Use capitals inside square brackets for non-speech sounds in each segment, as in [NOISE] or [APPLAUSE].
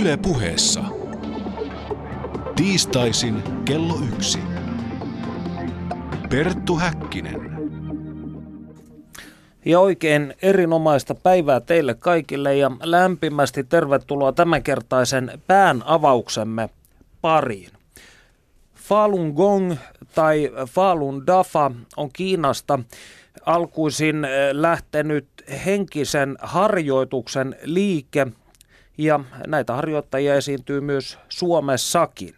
Yle puheessa. Tiistaisin kello yksi. Perttu Häkkinen. Ja oikein erinomaista päivää teille kaikille ja lämpimästi tervetuloa tämänkertaisen pään avauksemme pariin. Falun Gong tai Falun Dafa on Kiinasta alkuisin eh, lähtenyt henkisen harjoituksen liike ja näitä harjoittajia esiintyy myös Suomessakin.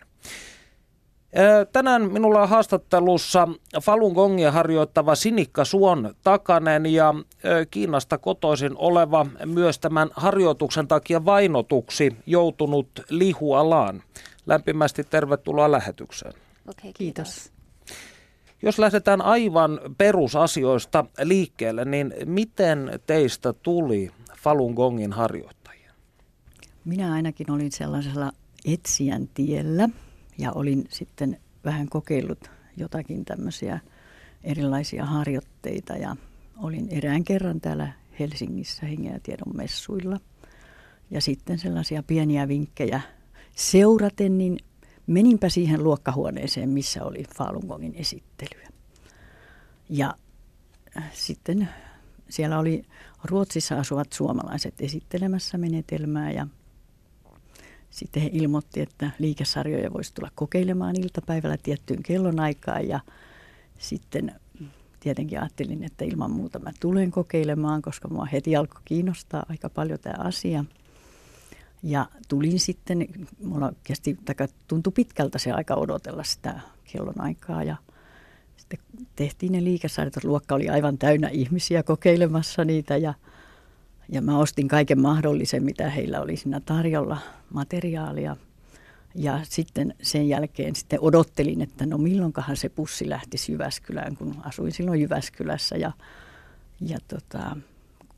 Tänään minulla on haastattelussa Falun Gongia harjoittava Sinikka Suon Takanen ja Kiinasta kotoisin oleva myös tämän harjoituksen takia vainotuksi joutunut Lihualaan. Lämpimästi tervetuloa lähetykseen. Okay, kiitos. Jos lähdetään aivan perusasioista liikkeelle, niin miten teistä tuli Falun Gongin harjoittajia? Minä ainakin olin sellaisella etsijän tiellä ja olin sitten vähän kokeillut jotakin tämmöisiä erilaisia harjoitteita ja olin erään kerran täällä Helsingissä hengen ja tiedon messuilla. Ja sitten sellaisia pieniä vinkkejä seuraten, niin meninpä siihen luokkahuoneeseen, missä oli Falun Gongin esittelyä. Ja äh, sitten siellä oli Ruotsissa asuvat suomalaiset esittelemässä menetelmää ja sitten he ilmoitti, että liikesarjoja voisi tulla kokeilemaan iltapäivällä tiettyyn kellonaikaan ja sitten tietenkin ajattelin, että ilman muuta mä tulen kokeilemaan, koska mua heti alkoi kiinnostaa aika paljon tämä asia – ja tulin sitten, mulla kesti, tuntui pitkältä se aika odotella sitä kellon aikaa ja sitten tehtiin ne liikesarjat. Luokka oli aivan täynnä ihmisiä kokeilemassa niitä ja, ja mä ostin kaiken mahdollisen, mitä heillä oli siinä tarjolla, materiaalia. Ja sitten sen jälkeen sitten odottelin, että no milloinkahan se pussi lähtisi Jyväskylään, kun asuin silloin Jyväskylässä ja, ja tota,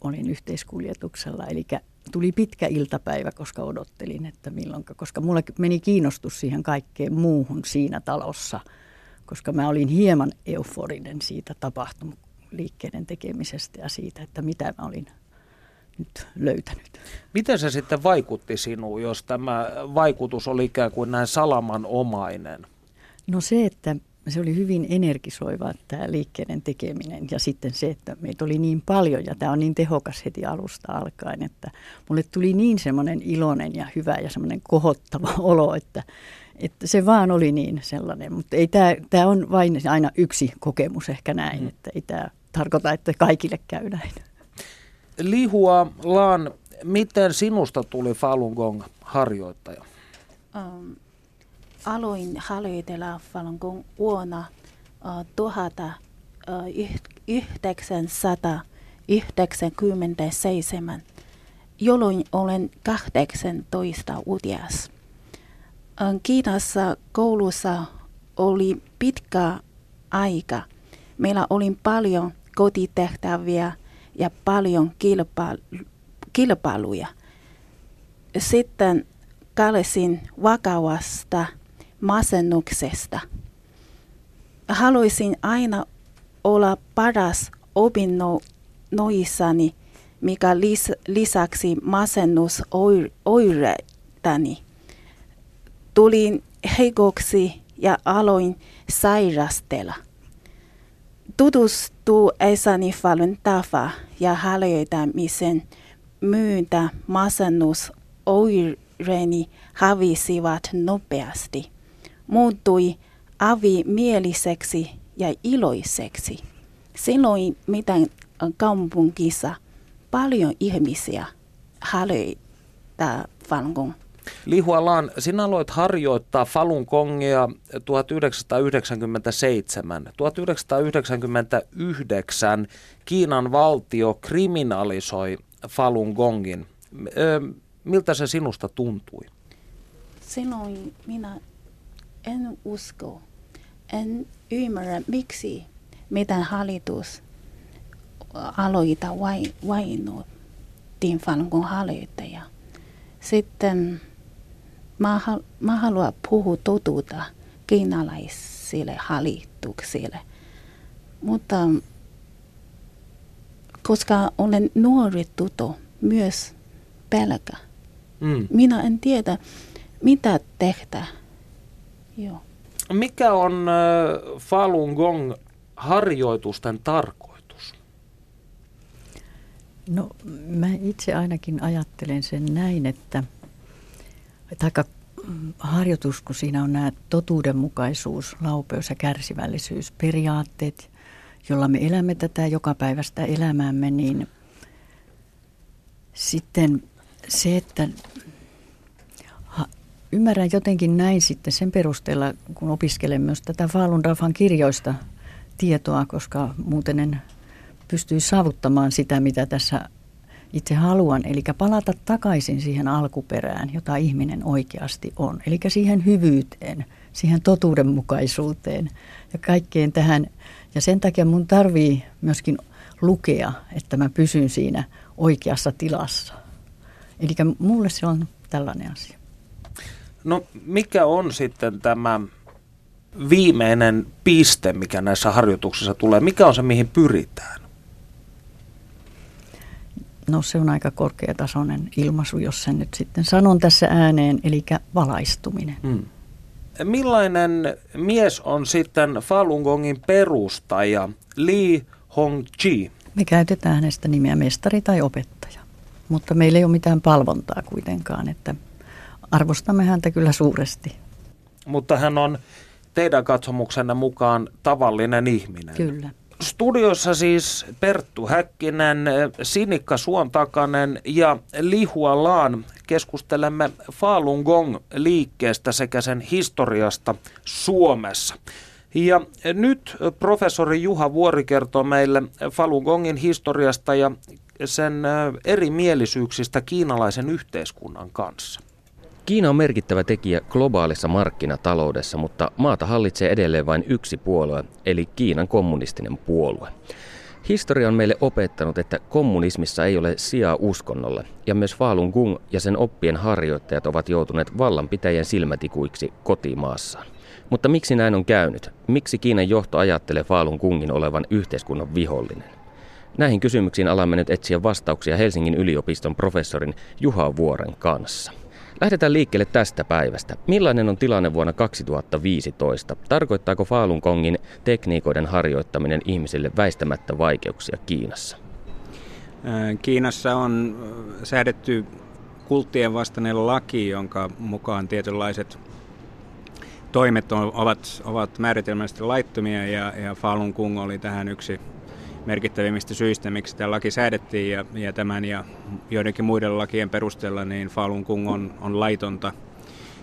olin yhteiskuljetuksella. Eli tuli pitkä iltapäivä, koska odottelin, että milloin, koska mulle meni kiinnostus siihen kaikkeen muuhun siinä talossa, koska mä olin hieman euforinen siitä tapahtumaliikkeiden tekemisestä ja siitä, että mitä mä olin nyt löytänyt. Miten se sitten vaikutti sinuun, jos tämä vaikutus oli ikään kuin näin salamanomainen? No se, että se oli hyvin energisoiva tämä liikkeiden tekeminen ja sitten se, että meitä oli niin paljon ja tämä on niin tehokas heti alusta alkaen, että mulle tuli niin semmoinen iloinen ja hyvä ja semmoinen kohottava [LAUGHS] olo, että, että se vaan oli niin sellainen, mutta ei tämä, tämä on vain aina yksi kokemus ehkä näin, mm. että ei tämä tarkoita, että kaikille käy näin. Lihua Laan, miten sinusta tuli Falun Gong harjoittaja? Um aloin harjoitella Falun Gong vuonna uh, 1997, jolloin olen 18-vuotias. Kiinassa koulussa oli pitkä aika. Meillä oli paljon kotitehtäviä ja paljon kilpailuja. Sitten kärsin vakavasta masennuksesta. Haluaisin aina olla paras opinnoissani, mikä lis, lisäksi masennusoireitani. Tulin heikoksi ja aloin sairastella. Tutustuessani Falun Tafa ja harjoittamisen myyntä masennusoireeni hävisivät nopeasti muuttui avimieliseksi ja iloiseksi. Silloin miten kaupungissa paljon ihmisiä harjoittaa Falun Gong. Lihualan, sinä aloit harjoittaa Falun Gongia 1997. 1999 Kiinan valtio kriminalisoi Falun Gongin. Miltä se sinusta tuntui? Silloin minä en usko, en ymmärrä miksi meidän hallitus aloita vai, vainut Falun Gong harjoittaja. Sitten mä, mä haluan puhua totuutta kiinalaisille hallituksille. Mutta koska olen nuori tuto, myös pelkä Mm. Minä en tiedä, mitä tehdä. Joo. Mikä on äh, Falun Gong harjoitusten tarkoitus? No mä itse ainakin ajattelen sen näin, että taikka mm, harjoitus, kun siinä on nämä totuudenmukaisuus, laupeus ja kärsivällisyys, periaatteet, jolla me elämme tätä jokapäiväistä elämäämme, niin sitten se, että ymmärrän jotenkin näin sitten sen perusteella, kun opiskelen myös tätä Falun Dafan kirjoista tietoa, koska muuten en pystyisi saavuttamaan sitä, mitä tässä itse haluan. Eli palata takaisin siihen alkuperään, jota ihminen oikeasti on. Eli siihen hyvyyteen, siihen totuudenmukaisuuteen ja kaikkeen tähän. Ja sen takia mun tarvii myöskin lukea, että mä pysyn siinä oikeassa tilassa. Eli mulle se on tällainen asia. No mikä on sitten tämä viimeinen piste, mikä näissä harjoituksissa tulee? Mikä on se, mihin pyritään? No se on aika korkeatasoinen ilmaisu, jos sen nyt sitten sanon tässä ääneen, eli valaistuminen. Hmm. Millainen mies on sitten Falun Gongin perustaja Li Hongji? Me käytetään hänestä nimeä mestari tai opettaja, mutta meillä ei ole mitään palvontaa kuitenkaan, että arvostamme häntä kyllä suuresti. Mutta hän on teidän katsomuksenne mukaan tavallinen ihminen. Kyllä. Studiossa siis Perttu Häkkinen, Sinikka Suontakanen ja Lihua Laan keskustelemme Falun Gong-liikkeestä sekä sen historiasta Suomessa. Ja nyt professori Juha Vuori kertoo meille Falun Gongin historiasta ja sen erimielisyyksistä kiinalaisen yhteiskunnan kanssa. Kiina on merkittävä tekijä globaalissa markkinataloudessa, mutta maata hallitsee edelleen vain yksi puolue, eli Kiinan kommunistinen puolue. Historia on meille opettanut, että kommunismissa ei ole sijaa uskonnolle, ja myös Falun Gong ja sen oppien harjoittajat ovat joutuneet vallanpitäjien silmätikuiksi kotimaassaan. Mutta miksi näin on käynyt? Miksi Kiinan johto ajattelee Falun Gongin olevan yhteiskunnan vihollinen? Näihin kysymyksiin alamme nyt etsiä vastauksia Helsingin yliopiston professorin Juha Vuoren kanssa. Lähdetään liikkeelle tästä päivästä. Millainen on tilanne vuonna 2015? Tarkoittaako Falun Gongin tekniikoiden harjoittaminen ihmisille väistämättä vaikeuksia Kiinassa? Kiinassa on säädetty kulttien vastainen laki, jonka mukaan tietynlaiset toimet ovat, ovat määritelmällisesti laittomia ja, ja Falun Gong oli tähän yksi merkittävimmistä syistä, miksi tämä laki säädettiin ja, ja tämän ja joidenkin muiden lakien perusteella niin Falun Gong on, on laitonta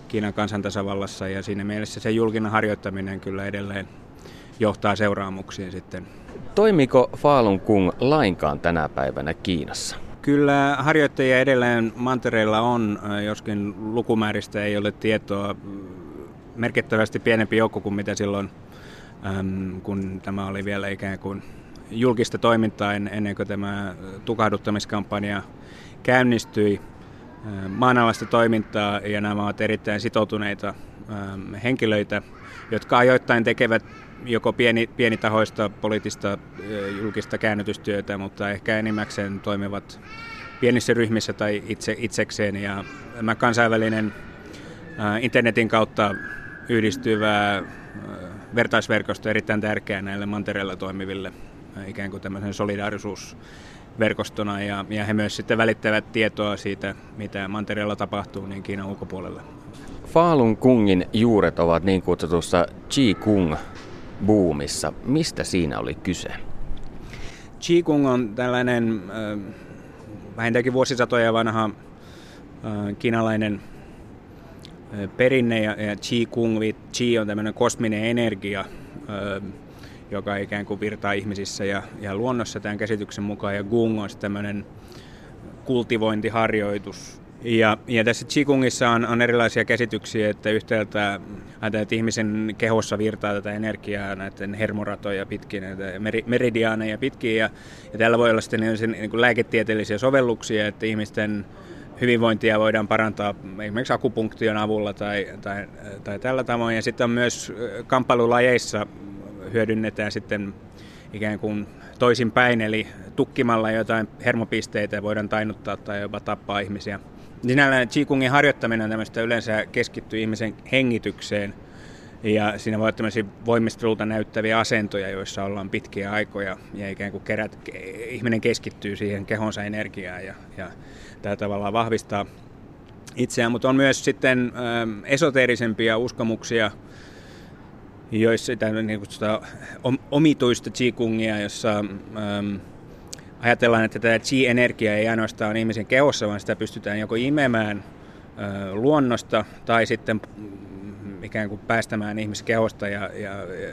Kiinan kansantasavallassa ja siinä mielessä se julkinen harjoittaminen kyllä edelleen johtaa seuraamuksiin sitten. Toimiko Falun Gong lainkaan tänä päivänä Kiinassa? Kyllä harjoittajia edelleen mantereilla on, joskin lukumääristä ei ole tietoa. Merkittävästi pienempi joukko kuin mitä silloin, kun tämä oli vielä ikään kuin julkista toimintaa ennen kuin tämä tukahduttamiskampanja käynnistyi. Maanalaista toimintaa ja nämä ovat erittäin sitoutuneita henkilöitä, jotka ajoittain tekevät joko pieni, pienitahoista poliittista julkista käännytystyötä, mutta ehkä enimmäkseen toimivat pienissä ryhmissä tai itse, itsekseen. Ja tämä kansainvälinen internetin kautta yhdistyvä vertaisverkosto on erittäin tärkeä näille mantereilla toimiville ikään kuin tämmöisen solidaarisuusverkostona ja, ja he myös sitten välittävät tietoa siitä, mitä mantereella tapahtuu niin Kiinan ulkopuolella. Falun Gongin juuret ovat niin kutsutussa Qi-Kung buumissa. Mistä siinä oli kyse? Qi-Kung on tällainen äh, vähintäänkin vuosisatoja vanha äh, kiinalainen äh, perinne ja, ja Qi-Kung, Qi on tämmöinen kosminen energia, äh, joka ikään kuin virtaa ihmisissä ja, ja luonnossa tämän käsityksen mukaan. Ja Gung on tämmöinen kultivointiharjoitus. Ja, ja tässä Qigungissa on, on erilaisia käsityksiä, että yhtäältä että ihmisen kehossa virtaa tätä energiaa näiden hermoratoja pitkin, näitä meridiaaneja pitkin. Ja, ja tällä voi olla sitten niin, niin kuin lääketieteellisiä sovelluksia, että ihmisten hyvinvointia voidaan parantaa esimerkiksi akupunktion avulla tai, tai, tai tällä tavoin. Ja sitten on myös kamppailulajeissa hyödynnetään sitten ikään kuin toisinpäin, eli tukkimalla jotain hermopisteitä voidaan tainuttaa tai jopa tappaa ihmisiä. Sinällään Qigongin harjoittaminen on tämmöistä yleensä keskittyy ihmisen hengitykseen – ja siinä voi olla tämmöisiä voimistelulta näyttäviä asentoja, joissa ollaan pitkiä aikoja ja ikään kuin kerät, ihminen keskittyy siihen kehonsa energiaan ja, ja tällä tavalla vahvistaa itseään. Mutta on myös sitten ähm, esoteerisempia uskomuksia, joissa sitä niin kutsutaan omituista qigongia, jossa ähm, ajatellaan, että tämä chi-energia ei ainoastaan ole ihmisen kehossa, vaan sitä pystytään joko imemään äh, luonnosta tai sitten ikään kuin päästämään ihmiskehosta ja, ja, ja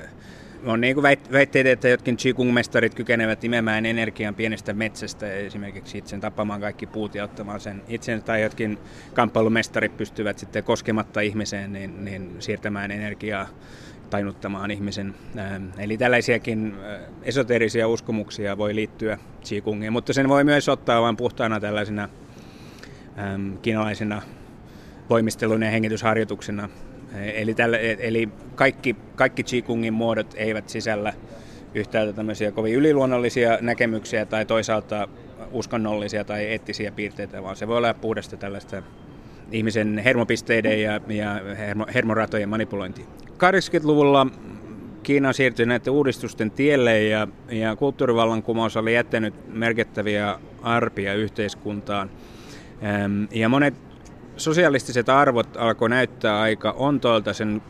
on niin kuin väitteet, että jotkin Qigong-mestarit kykenevät imemään energian pienestä metsästä, esimerkiksi itsen tappamaan kaikki puut ja ottamaan sen itsen, tai jotkin kamppailumestarit pystyvät sitten koskematta ihmiseen, niin, niin siirtämään energiaa tainuttamaan ihmisen. Eli tällaisiakin esoterisia uskomuksia voi liittyä Qigongiin, mutta sen voi myös ottaa vain puhtaana tällaisena kiinalaisena voimistelun ja hengitysharjoituksena Eli, tällä, eli kaikki, kaikki Qigongin muodot eivät sisällä yhtäältä tämmöisiä kovin yliluonnollisia näkemyksiä tai toisaalta uskonnollisia tai eettisiä piirteitä, vaan se voi olla puhdasta tällaista ihmisen hermopisteiden ja, ja hermo, hermoratojen manipulointia. 80-luvulla Kiina siirtyi näiden uudistusten tielle ja, ja kulttuurivallankumous oli jättänyt merkittäviä arpia yhteiskuntaan. Ja monet sosialistiset arvot alkoi näyttää aika ontoilta sen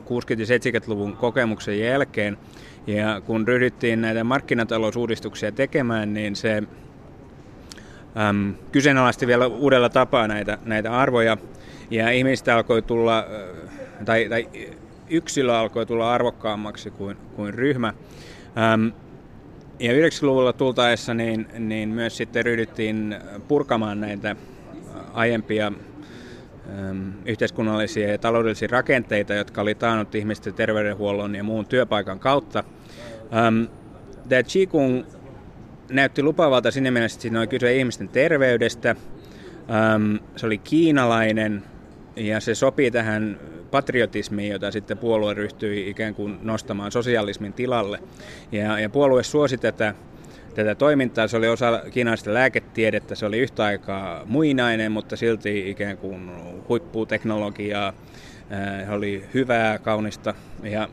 60-70-luvun kokemuksen jälkeen. Ja kun ryhdyttiin näitä markkinatalousuudistuksia tekemään, niin se äm, kyseenalaisti vielä uudella tapaa näitä, näitä arvoja. Ja ihmistä alkoi tulla, tai, tai yksilö alkoi tulla arvokkaammaksi kuin, kuin ryhmä. Äm, ja 90-luvulla tultaessa niin, niin myös sitten ryhdyttiin purkamaan näitä aiempia yhteiskunnallisia ja taloudellisia rakenteita, jotka oli taannut ihmisten terveydenhuollon ja muun työpaikan kautta. Tämä Qigong näytti lupaavalta sinne mielessä, että siinä oli kyse ihmisten terveydestä. Se oli kiinalainen ja se sopii tähän patriotismiin, jota sitten puolue ryhtyi ikään kuin nostamaan sosialismin tilalle. Ja, ja puolue suosi tätä tätä toimintaa. Se oli osa kiinalaista lääketiedettä, se oli yhtä aikaa muinainen, mutta silti ikään kuin huipputeknologiaa. Se oli hyvää, kaunista ja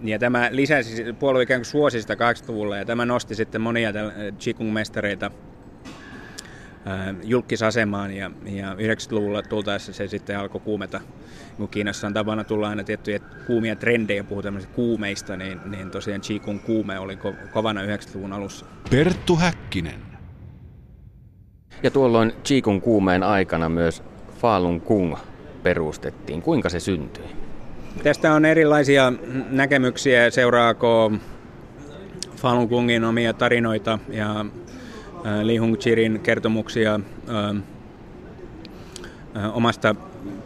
ja tämä lisäsi, puolue ikään kuin suosi sitä 80-luvulla ja tämä nosti sitten monia Qigong-mestareita julkisasemaan ja, ja 90-luvulla tultaessa se sitten alkoi kuumeta. Kun Kiinassa on tapana tulla aina tiettyjä kuumia trendejä, puhutaan kuumeista, niin, niin tosiaan Qigong kuume oli ko- kovana 90-luvun alussa. Perttu Häkkinen. Ja tuolloin Qigong kuumeen aikana myös Falun Gong perustettiin. Kuinka se syntyi? Tästä on erilaisia näkemyksiä. Seuraako Falun Gongin omia tarinoita ja Li Hongqirin kertomuksia omasta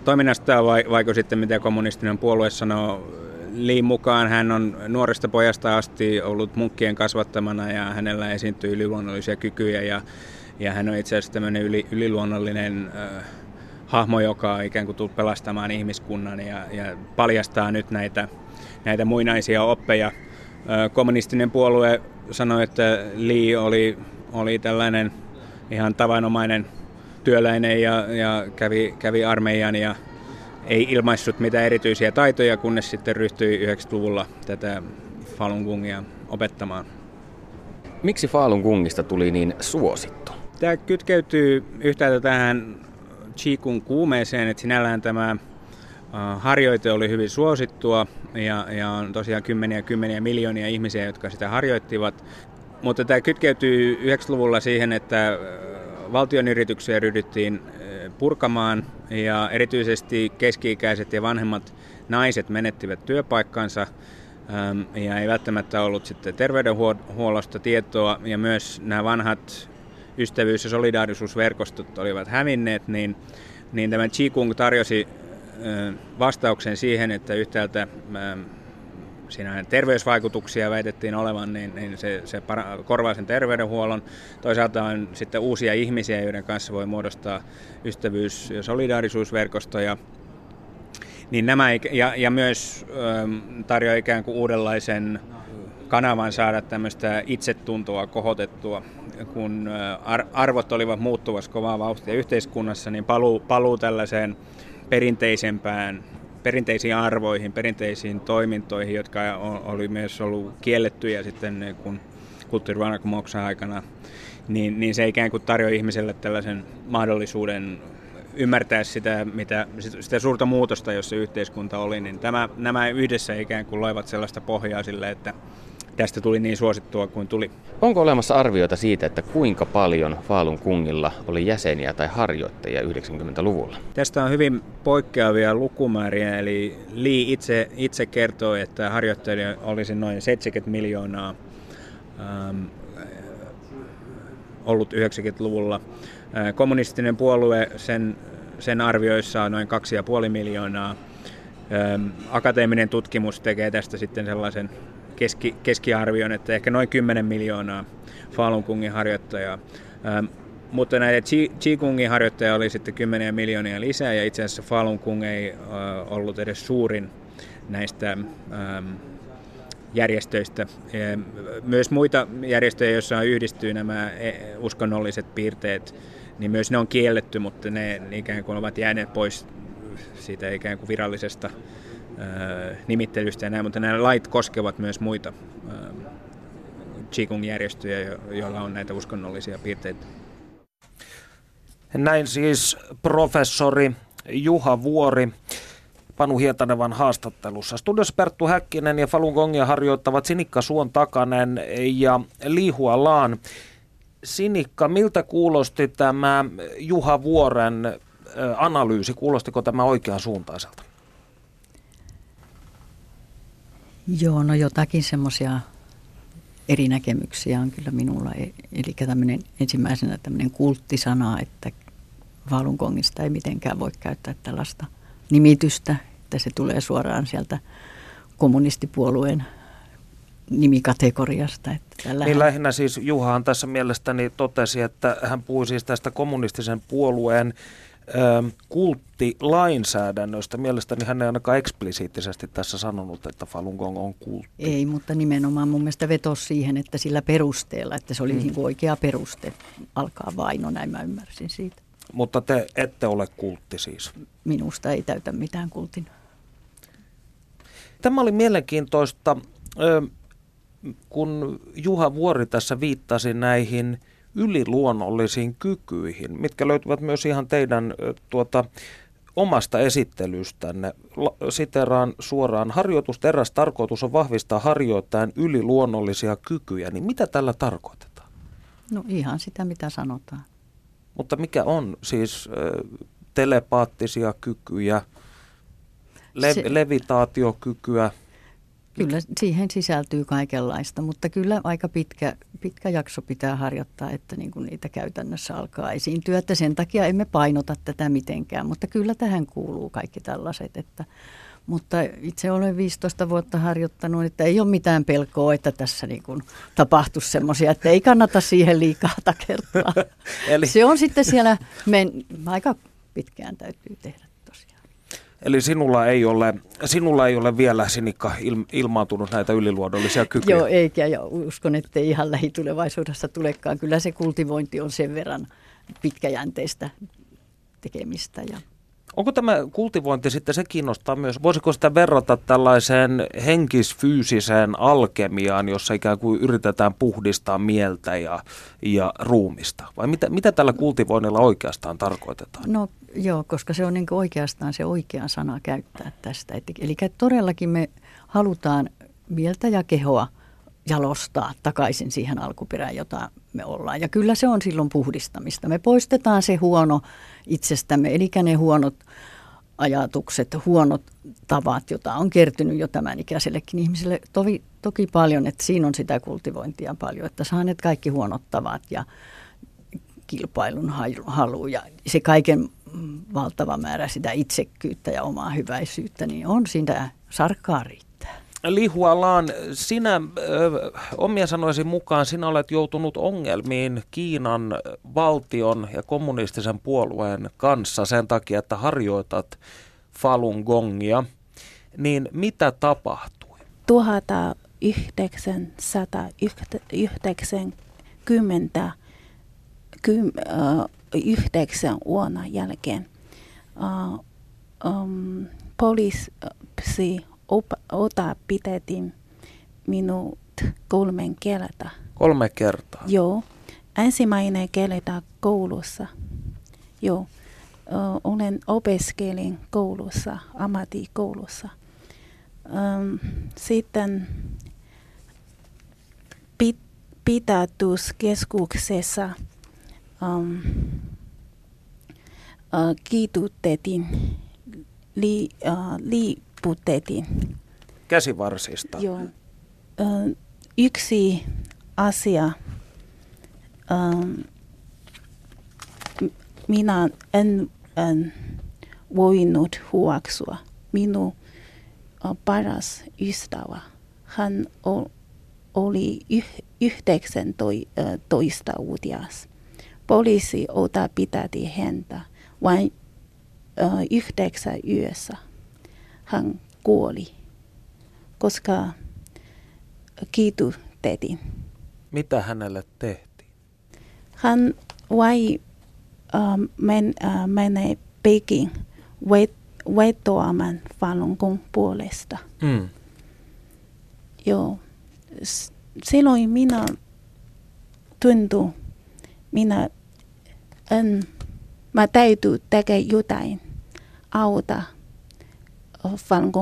toiminnastaan vai, vaiko sitten mitä kommunistinen puolue sanoo. Liin mukaan hän on nuoresta pojasta asti ollut munkkien kasvattamana ja hänellä esiintyy yliluonnollisia kykyjä ja, ja hän on itse asiassa tämmöinen yli, yliluonnollinen äh, hahmo, joka on ikään kuin tullut pelastamaan ihmiskunnan ja, ja paljastaa nyt näitä, näitä muinaisia oppeja. Kommunistinen puolue sanoi, että Li oli oli tällainen ihan tavanomainen työläinen ja, ja kävi, kävi armeijan ja ei ilmaissut mitään erityisiä taitoja, kunnes sitten ryhtyi 90-luvulla tätä Falun Gongia opettamaan. Miksi Falun Gongista tuli niin suosittu? Tämä kytkeytyy yhtäältä tähän Qigong kuumeeseen, että sinällään tämä harjoite oli hyvin suosittua ja, ja on tosiaan kymmeniä kymmeniä miljoonia ihmisiä, jotka sitä harjoittivat. Mutta tämä kytkeytyy 90-luvulla siihen, että valtion yrityksiä ryhdyttiin purkamaan ja erityisesti keski-ikäiset ja vanhemmat naiset menettivät työpaikkansa ja ei välttämättä ollut sitten terveydenhuollosta tietoa ja myös nämä vanhat ystävyys- ja solidaarisuusverkostot olivat hävinneet, niin, niin tämä Qigong tarjosi vastauksen siihen, että yhtäältä siinä terveysvaikutuksia väitettiin olevan, niin, niin se, se para, korvaa sen terveydenhuollon. Toisaalta on sitten uusia ihmisiä, joiden kanssa voi muodostaa ystävyys- ja solidaarisuusverkostoja. Niin nämä, ja, ja myös tarjoaa ikään kuin uudenlaisen kanavan saada tämmöistä itsetuntoa kohotettua. Kun arvot olivat muuttuvassa kovaa vauhtia yhteiskunnassa, niin paluu, paluu tällaiseen perinteisempään perinteisiin arvoihin, perinteisiin toimintoihin, jotka oli myös ollut kiellettyjä sitten kun kulttuurivallankumouksen aikana, niin, niin se ikään kuin tarjoaa ihmiselle tällaisen mahdollisuuden ymmärtää sitä, mitä, sitä suurta muutosta, jossa yhteiskunta oli, niin tämä, nämä yhdessä ikään kuin loivat sellaista pohjaa sille, että tästä tuli niin suosittua kuin tuli. Onko olemassa arvioita siitä, että kuinka paljon Faalun kungilla oli jäseniä tai harjoittajia 90-luvulla? Tästä on hyvin poikkeavia lukumääriä, eli Lee itse, itse kertoi, että harjoittajia olisi noin 70 miljoonaa ähm, ollut 90-luvulla. Äh, kommunistinen puolue, sen, sen arvioissa on noin 2,5 miljoonaa. Ähm, akateeminen tutkimus tekee tästä sitten sellaisen keski, keskiarvion, että ehkä noin 10 miljoonaa Falun Gongin harjoittajaa. Ähm, mutta näitä Qigongin harjoittajia oli sitten kymmeniä miljoonia lisää ja itse asiassa Falun Gong ei äh, ollut edes suurin näistä ähm, järjestöistä. Ja myös muita järjestöjä, joissa yhdistyy nämä e, uskonnolliset piirteet, niin myös ne on kielletty, mutta ne ikään kuin ovat jääneet pois siitä ikään kuin virallisesta nimittelystä ja näin, mutta nämä lait koskevat myös muita Qigong-järjestöjä, joilla on näitä uskonnollisia piirteitä. Näin siis professori Juha Vuori. Panu Hietanevan haastattelussa. Studiossa Perttu Häkkinen ja Falun Gongia harjoittavat Sinikka Suon Takanen ja Lihua Laan. Sinikka, miltä kuulosti tämä Juha Vuoren analyysi? Kuulostiko tämä oikean suuntaiselta? Joo, no jotakin semmoisia eri näkemyksiä on kyllä minulla. E, eli tämmöinen ensimmäisenä tämmöinen kulttisana, että Falun ei mitenkään voi käyttää tällaista nimitystä, että se tulee suoraan sieltä kommunistipuolueen nimikategoriasta. Että tällä niin lähinnä siis Juhahan tässä mielestäni totesi, että hän puhui siis tästä kommunistisen puolueen kulttilainsäädännöstä. Mielestäni hän ei ainakaan eksplisiittisesti tässä sanonut, että Falun Gong on kultti. Ei, mutta nimenomaan mun mielestä vetosi siihen, että sillä perusteella, että se oli hmm. niin oikea peruste alkaa vaino, näin mä ymmärsin siitä. Mutta te ette ole kultti siis? Minusta ei täytä mitään kultin. Tämä oli mielenkiintoista, kun Juha Vuori tässä viittasi näihin yliluonnollisiin kykyihin, mitkä löytyvät myös ihan teidän tuota, omasta esittelystänne. Siteraan suoraan, harjoitusta eräs tarkoitus on vahvistaa harjoittajan yliluonnollisia kykyjä. Niin mitä tällä tarkoitetaan? No ihan sitä, mitä sanotaan. Mutta mikä on siis telepaattisia kykyjä, le- se, levitaatiokykyä? Kyllä siihen sisältyy kaikenlaista, mutta kyllä aika pitkä, pitkä jakso pitää harjoittaa, että niin kuin niitä käytännössä alkaa esiintyä. Että sen takia emme painota tätä mitenkään, mutta kyllä tähän kuuluu kaikki tällaiset. Että, mutta itse olen 15 vuotta harjoittanut, että ei ole mitään pelkoa, että tässä niin kuin tapahtuisi semmoisia, että ei kannata siihen liikaa takertaa. [LAUGHS] Eli... Se on sitten siellä, men, aika pitkään täytyy tehdä. Eli sinulla ei ole, sinulla ei ole vielä, Sinikka, il, ilmaantunut näitä yliluonnollisia kykyjä. Joo, eikä. Ja uskon, että ihan lähitulevaisuudessa tulekaan. Kyllä se kultivointi on sen verran pitkäjänteistä tekemistä. Ja Onko tämä kultivointi sitten, se kiinnostaa myös, voisiko sitä verrata tällaiseen henkisfyysiseen alkemiaan, jossa ikään kuin yritetään puhdistaa mieltä ja, ja ruumista? Vai mitä, mitä tällä kultivoinnilla oikeastaan tarkoitetaan? No joo, koska se on niin oikeastaan se oikea sana käyttää tästä. Eli todellakin me halutaan mieltä ja kehoa jalostaa takaisin siihen alkuperään, jota me ollaan. Ja kyllä se on silloin puhdistamista. Me poistetaan se huono itsestämme, eli ne huonot ajatukset, huonot tavat, joita on kertynyt jo tämän ikäisellekin ihmiselle tovi, toki paljon, että siinä on sitä kultivointia paljon, että saaneet kaikki huonot tavat ja kilpailun halu ja se kaiken valtava määrä sitä itsekkyyttä ja omaa hyväisyyttä, niin on siinä sarkkaa Lihualaan, sinä omia sanoisin mukaan, sinä olet joutunut ongelmiin Kiinan valtion ja kommunistisen puolueen kanssa sen takia, että harjoitat Falun Gongia. Niin mitä tapahtui? 1990 kym, äh, yhdeksän vuonna jälkeen äh, um, poliisi ota pidettiin minut kolmen kertaa. Kolme kertaa. Joo. Ensimmäinen kerta koulussa. Joo. Ö, olen opiskelin koulussa, ammattikoulussa. Öm, sitten pit, pidätyskeskuksessa um, uh, kiitutettiin, li, uh, liiputettiin. Käsivarsista. Joo. Uh, yksi asia, um, minä en, en voinut huoksua. Minun uh, paras ystävä, hän o, oli yh, 19-vuotias. Poliisi ota pitäti häntä vain uh, yhdeksän yössä. Hän kuoli, koska kiitutettiin. Mitä hänelle tehtiin? Hän vai uh, men, uh, menee Peking vet, vetoamaan Falun Gong puolesta. Mm. Joo. S- silloin minä tuntuu, minä en, mä täytyy tehdä jotain, auta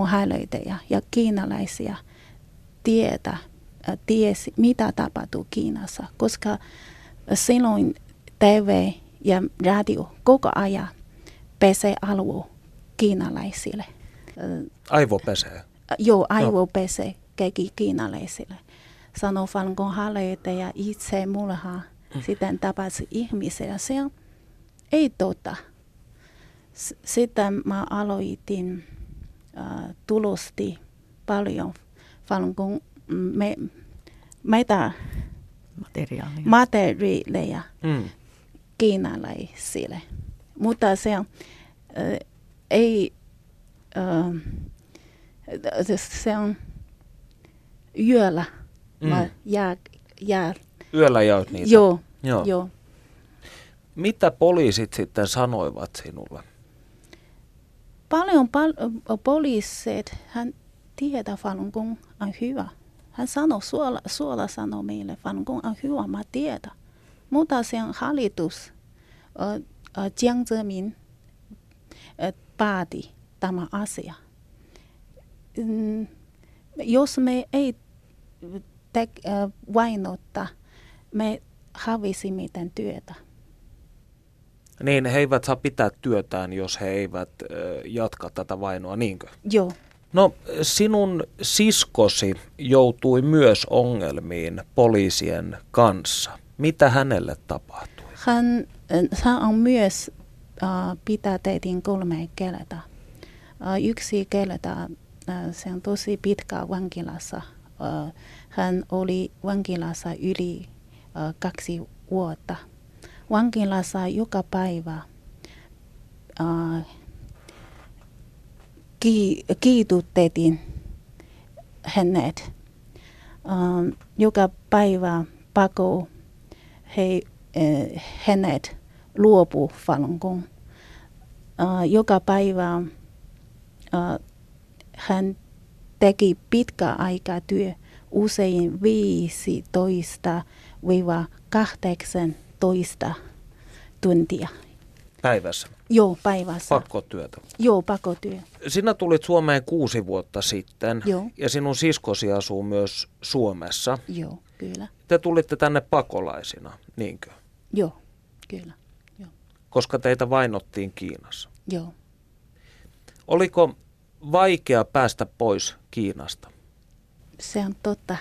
harjoittajia ja kiinalaisia tietä, tiesi mitä tapahtuu Kiinassa, koska silloin TV ja radio koko ajan pesee alue kiinalaisille. Äh, Aivopesee. Joo, aivopese kaikki kiinalaisille. Sanoo harjoittaja itse murhaa, sitten tapasi ihmisiä. Se on ei totta. S- Sitten mä aloitin äh, tulosti paljon Falun Gong me, meitä Materiaalia. materiaaleja Mm. kiinalaisille. Mutta se on, äh, ei, äh, se on yöllä Mm. mä jää, jää. Yöllä jaot niitä. Joo, Joo. joo. Mitä poliisit sitten sanoivat sinulle? Paljon pal- poliisit, hän tietää Falun Gong on hyvä. Hän sanoi, suola, suola sanoi meille, Falun Gong on hyvä, mä tiedän. Mutta se on hallitus, äh, äh, Jiang Zemin äh, pääti tämä asia. Mm, jos me ei te, äh, vainota, me hävisimme tämän työtä. Niin he eivät saa pitää työtään, jos he eivät jatka tätä vainoa, niinkö? Joo. No sinun siskosi joutui myös ongelmiin poliisien kanssa. Mitä hänelle tapahtui? Hän, hän on myös äh, pidätettiin kolme kertaa. Äh, yksi kerta, äh, se on tosi pitkä vankilassa. Äh, hän oli vankilassa yli äh, kaksi vuotta. Vankilassa joka päivä äh, ki, kiitutettiin hänet. Äh, joka päivä pako he, äh, hänet luopu Falun Gong. Äh, joka päivä äh, hän teki pitkä aika työ, usein 15-18 tuntia. Päivässä. Joo, päivässä. Pakkotyötä. Joo, pakotyö. Sinä tulit Suomeen kuusi vuotta sitten Joo. ja sinun siskosi asuu myös Suomessa. Joo, kyllä. Te tulitte tänne pakolaisina, niinkö? Joo, kyllä. Koska teitä vainottiin Kiinassa. Joo. Oliko vaikea päästä pois Kiinasta? Se on totta.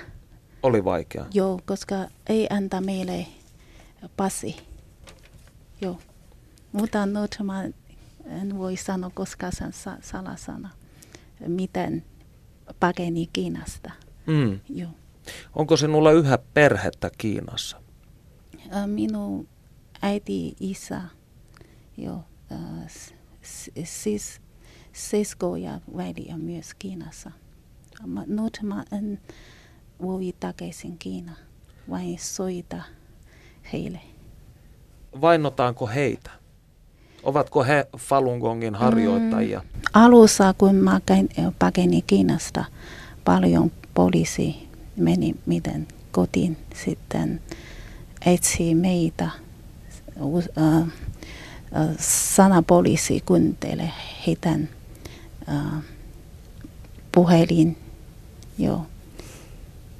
Oli vaikea. Joo, koska ei anta meille passi. Joo. Mutta nyt mä en voi sanoa, koska se on sa- salasana, miten pakeni Kiinasta. Mm. Joo. Onko sinulla yhä perhettä Kiinassa? Minun äiti, isä, joo, ä, s- sis, sisko ja veli on myös Kiinassa. Nyt mä en voi takaisin Kiina, vain soita heille. Vainotaanko heitä? Ovatko he Falun Gongin harjoittajia? Mm. Alussa, kun mä pakenin Kiinasta, paljon poliisi meni miten kotiin sitten etsii meitä. Sana poliisi kuuntelee heidän uh, puhelin. Joo.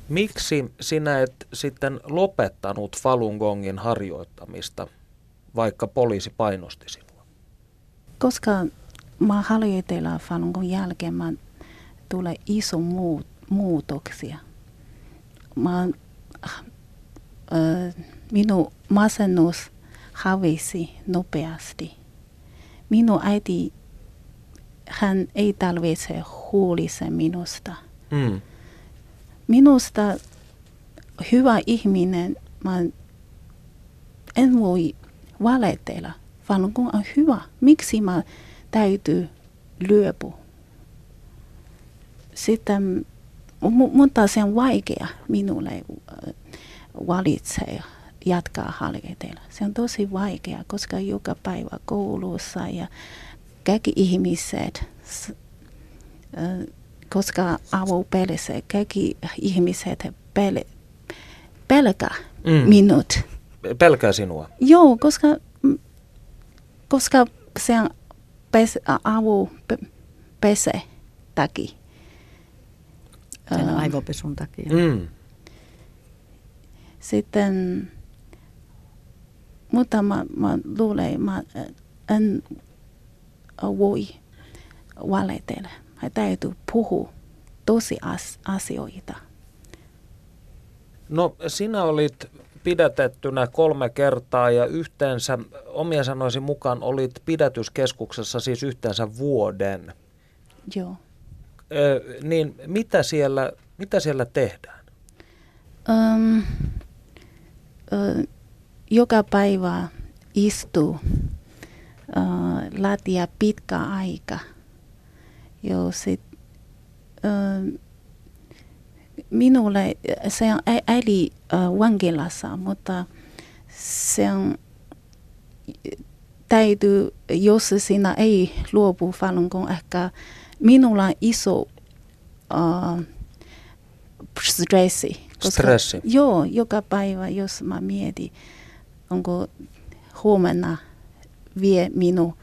Miksi sinä et sitten lopettanut Falun Gongin harjoittamista, vaikka poliisi painosti sinua? Koska mä harjoitella Falun Gong jälkeen, mä tulee iso muut, muutoksia. Mä, äh, minun masennus havisi nopeasti. Minun äiti, hän ei tarvitse huolisen minusta. Mm minusta hyvä ihminen, mä en voi valetella, vaan kun on hyvä, miksi mä täytyy lyöpua. Sitten, mutta se on vaikea minulle äh, valitsee jatkaa harjoitella. Se on tosi vaikea, koska joka päivä koulussa ja kaikki ihmiset äh, koska avopelissä kaikki ihmiset pel, pelkää mm. minut. Pelkää sinua? Joo, koska, koska se on pes, avu pese takia. Sen aivopesun takia. Mm. Sitten, mutta mä, mä luulen, mä en voi valetella täytyy puhua tosi asioita. No sinä olit pidätettynä kolme kertaa ja yhteensä omia sanoisi mukaan olit pidätyskeskuksessa siis yhteensä vuoden. Joo. Ö, niin mitä siellä, mitä siellä tehdään? Um, ö, joka päivä istuu uh, latia pitkä aika – Joo, sit, äh, minulle se on äli äh, vankilassa, mutta se on täytyy, jos sinä ei luopu Falun Gong, ehkä minulla on iso äh, stressi. Koska, stressi? Joo, joka päivä, jos mä mietin, onko huomenna vie minun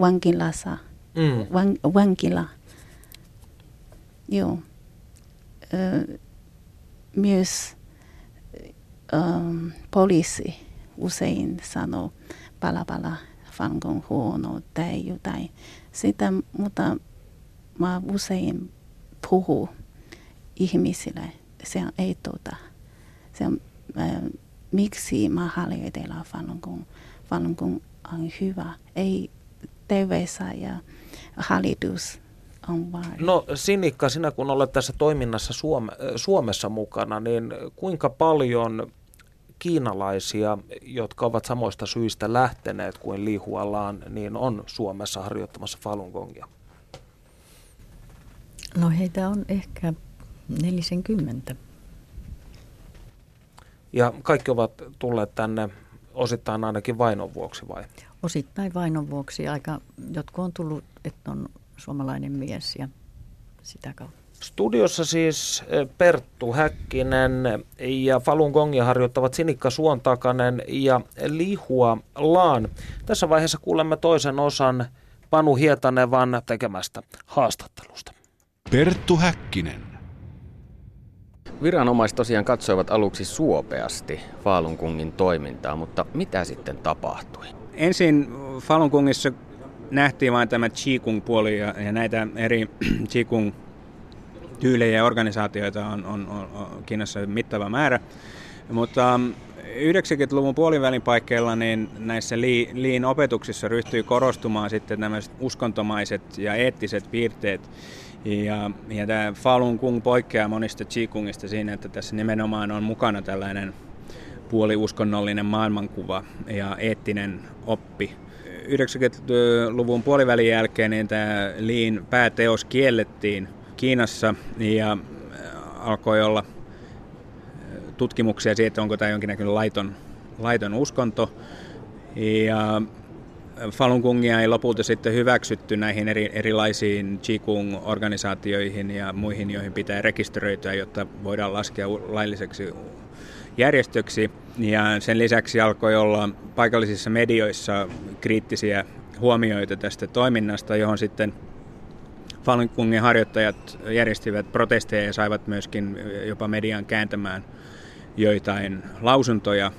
vankilassa, mm. van, vankila Joo. Myös poliisi usein sanoo pala pala fangon huono tai jotain. Sitä, mutta mä usein puhun ihmisille. Se ei tota. Se on, ö, miksi mä harjoitellaan Falun Gong. Falun Gong on hyvä. Ei terveessä ja hallitus on väärin. No Sinikka, sinä kun olet tässä toiminnassa Suome, Suomessa mukana, niin kuinka paljon kiinalaisia, jotka ovat samoista syistä lähteneet kuin liihuallaan, niin on Suomessa harjoittamassa Falun Gongia? No heitä on ehkä 40. Ja kaikki ovat tulleet tänne osittain ainakin vainon vuoksi vai? Osittain vainon vuoksi. Aika, jotkut on tullut, että on suomalainen mies ja sitä kautta. Studiossa siis eh, Perttu Häkkinen ja Falun Gongia harjoittavat Sinikka Suontakanen ja Lihua Laan. Tässä vaiheessa kuulemme toisen osan Panu Hietanevan tekemästä haastattelusta. Perttu Häkkinen. Viranomaiset tosiaan katsoivat aluksi suopeasti Falun Gongin toimintaa, mutta mitä sitten tapahtui? Ensin Falun Gongissa nähtiin vain tämä Qigong-puoli ja, ja näitä eri [CLEARS THROAT] Qigong-tyylejä ja organisaatioita on, on, on, on Kiinassa mittava määrä. Mutta 90-luvun um, puolivälin paikkeilla niin näissä liin opetuksissa ryhtyi korostumaan sitten nämä uskontomaiset ja eettiset piirteet. Ja, ja tämä Falun Gong poikkeaa monista Qigongista siinä, että tässä nimenomaan on mukana tällainen puoliuskonnollinen maailmankuva ja eettinen oppi 90-luvun puolivälin jälkeen niin tämä liin pääteos kiellettiin Kiinassa ja äh, alkoi olla tutkimuksia siitä, onko tämä jonkinnäköinen laiton, laiton uskonto. Ja Falun Gongia ei lopulta sitten hyväksytty näihin eri, erilaisiin Qigong-organisaatioihin ja muihin, joihin pitää rekisteröityä, jotta voidaan laskea lailliseksi järjestöksi. Ja sen lisäksi alkoi olla paikallisissa medioissa kriittisiä huomioita tästä toiminnasta, johon sitten Falun Gongin harjoittajat järjestivät protesteja ja saivat myöskin jopa median kääntämään joitain lausuntoja.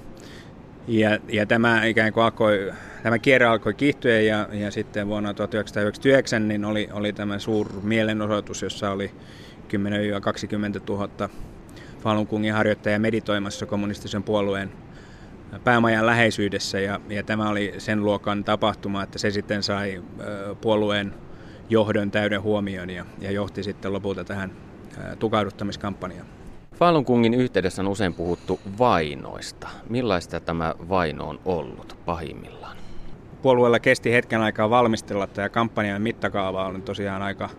Ja, ja tämä ikään kuin alkoi tämä kierre alkoi kiihtyä ja, ja sitten vuonna 1999 niin oli, oli tämä suur mielenosoitus, jossa oli 10-20 000 Falun Gongin harjoittajia meditoimassa kommunistisen puolueen päämajan läheisyydessä ja, ja tämä oli sen luokan tapahtuma, että se sitten sai puolueen johdon täyden huomion ja, ja johti sitten lopulta tähän tukahduttamiskampanjaan. Falun Gongin yhteydessä on usein puhuttu vainoista. Millaista tämä vaino on ollut pahimmillaan? Puolueella kesti hetken aikaa valmistella. Tämä kampanjan mittakaava on tosiaan aika,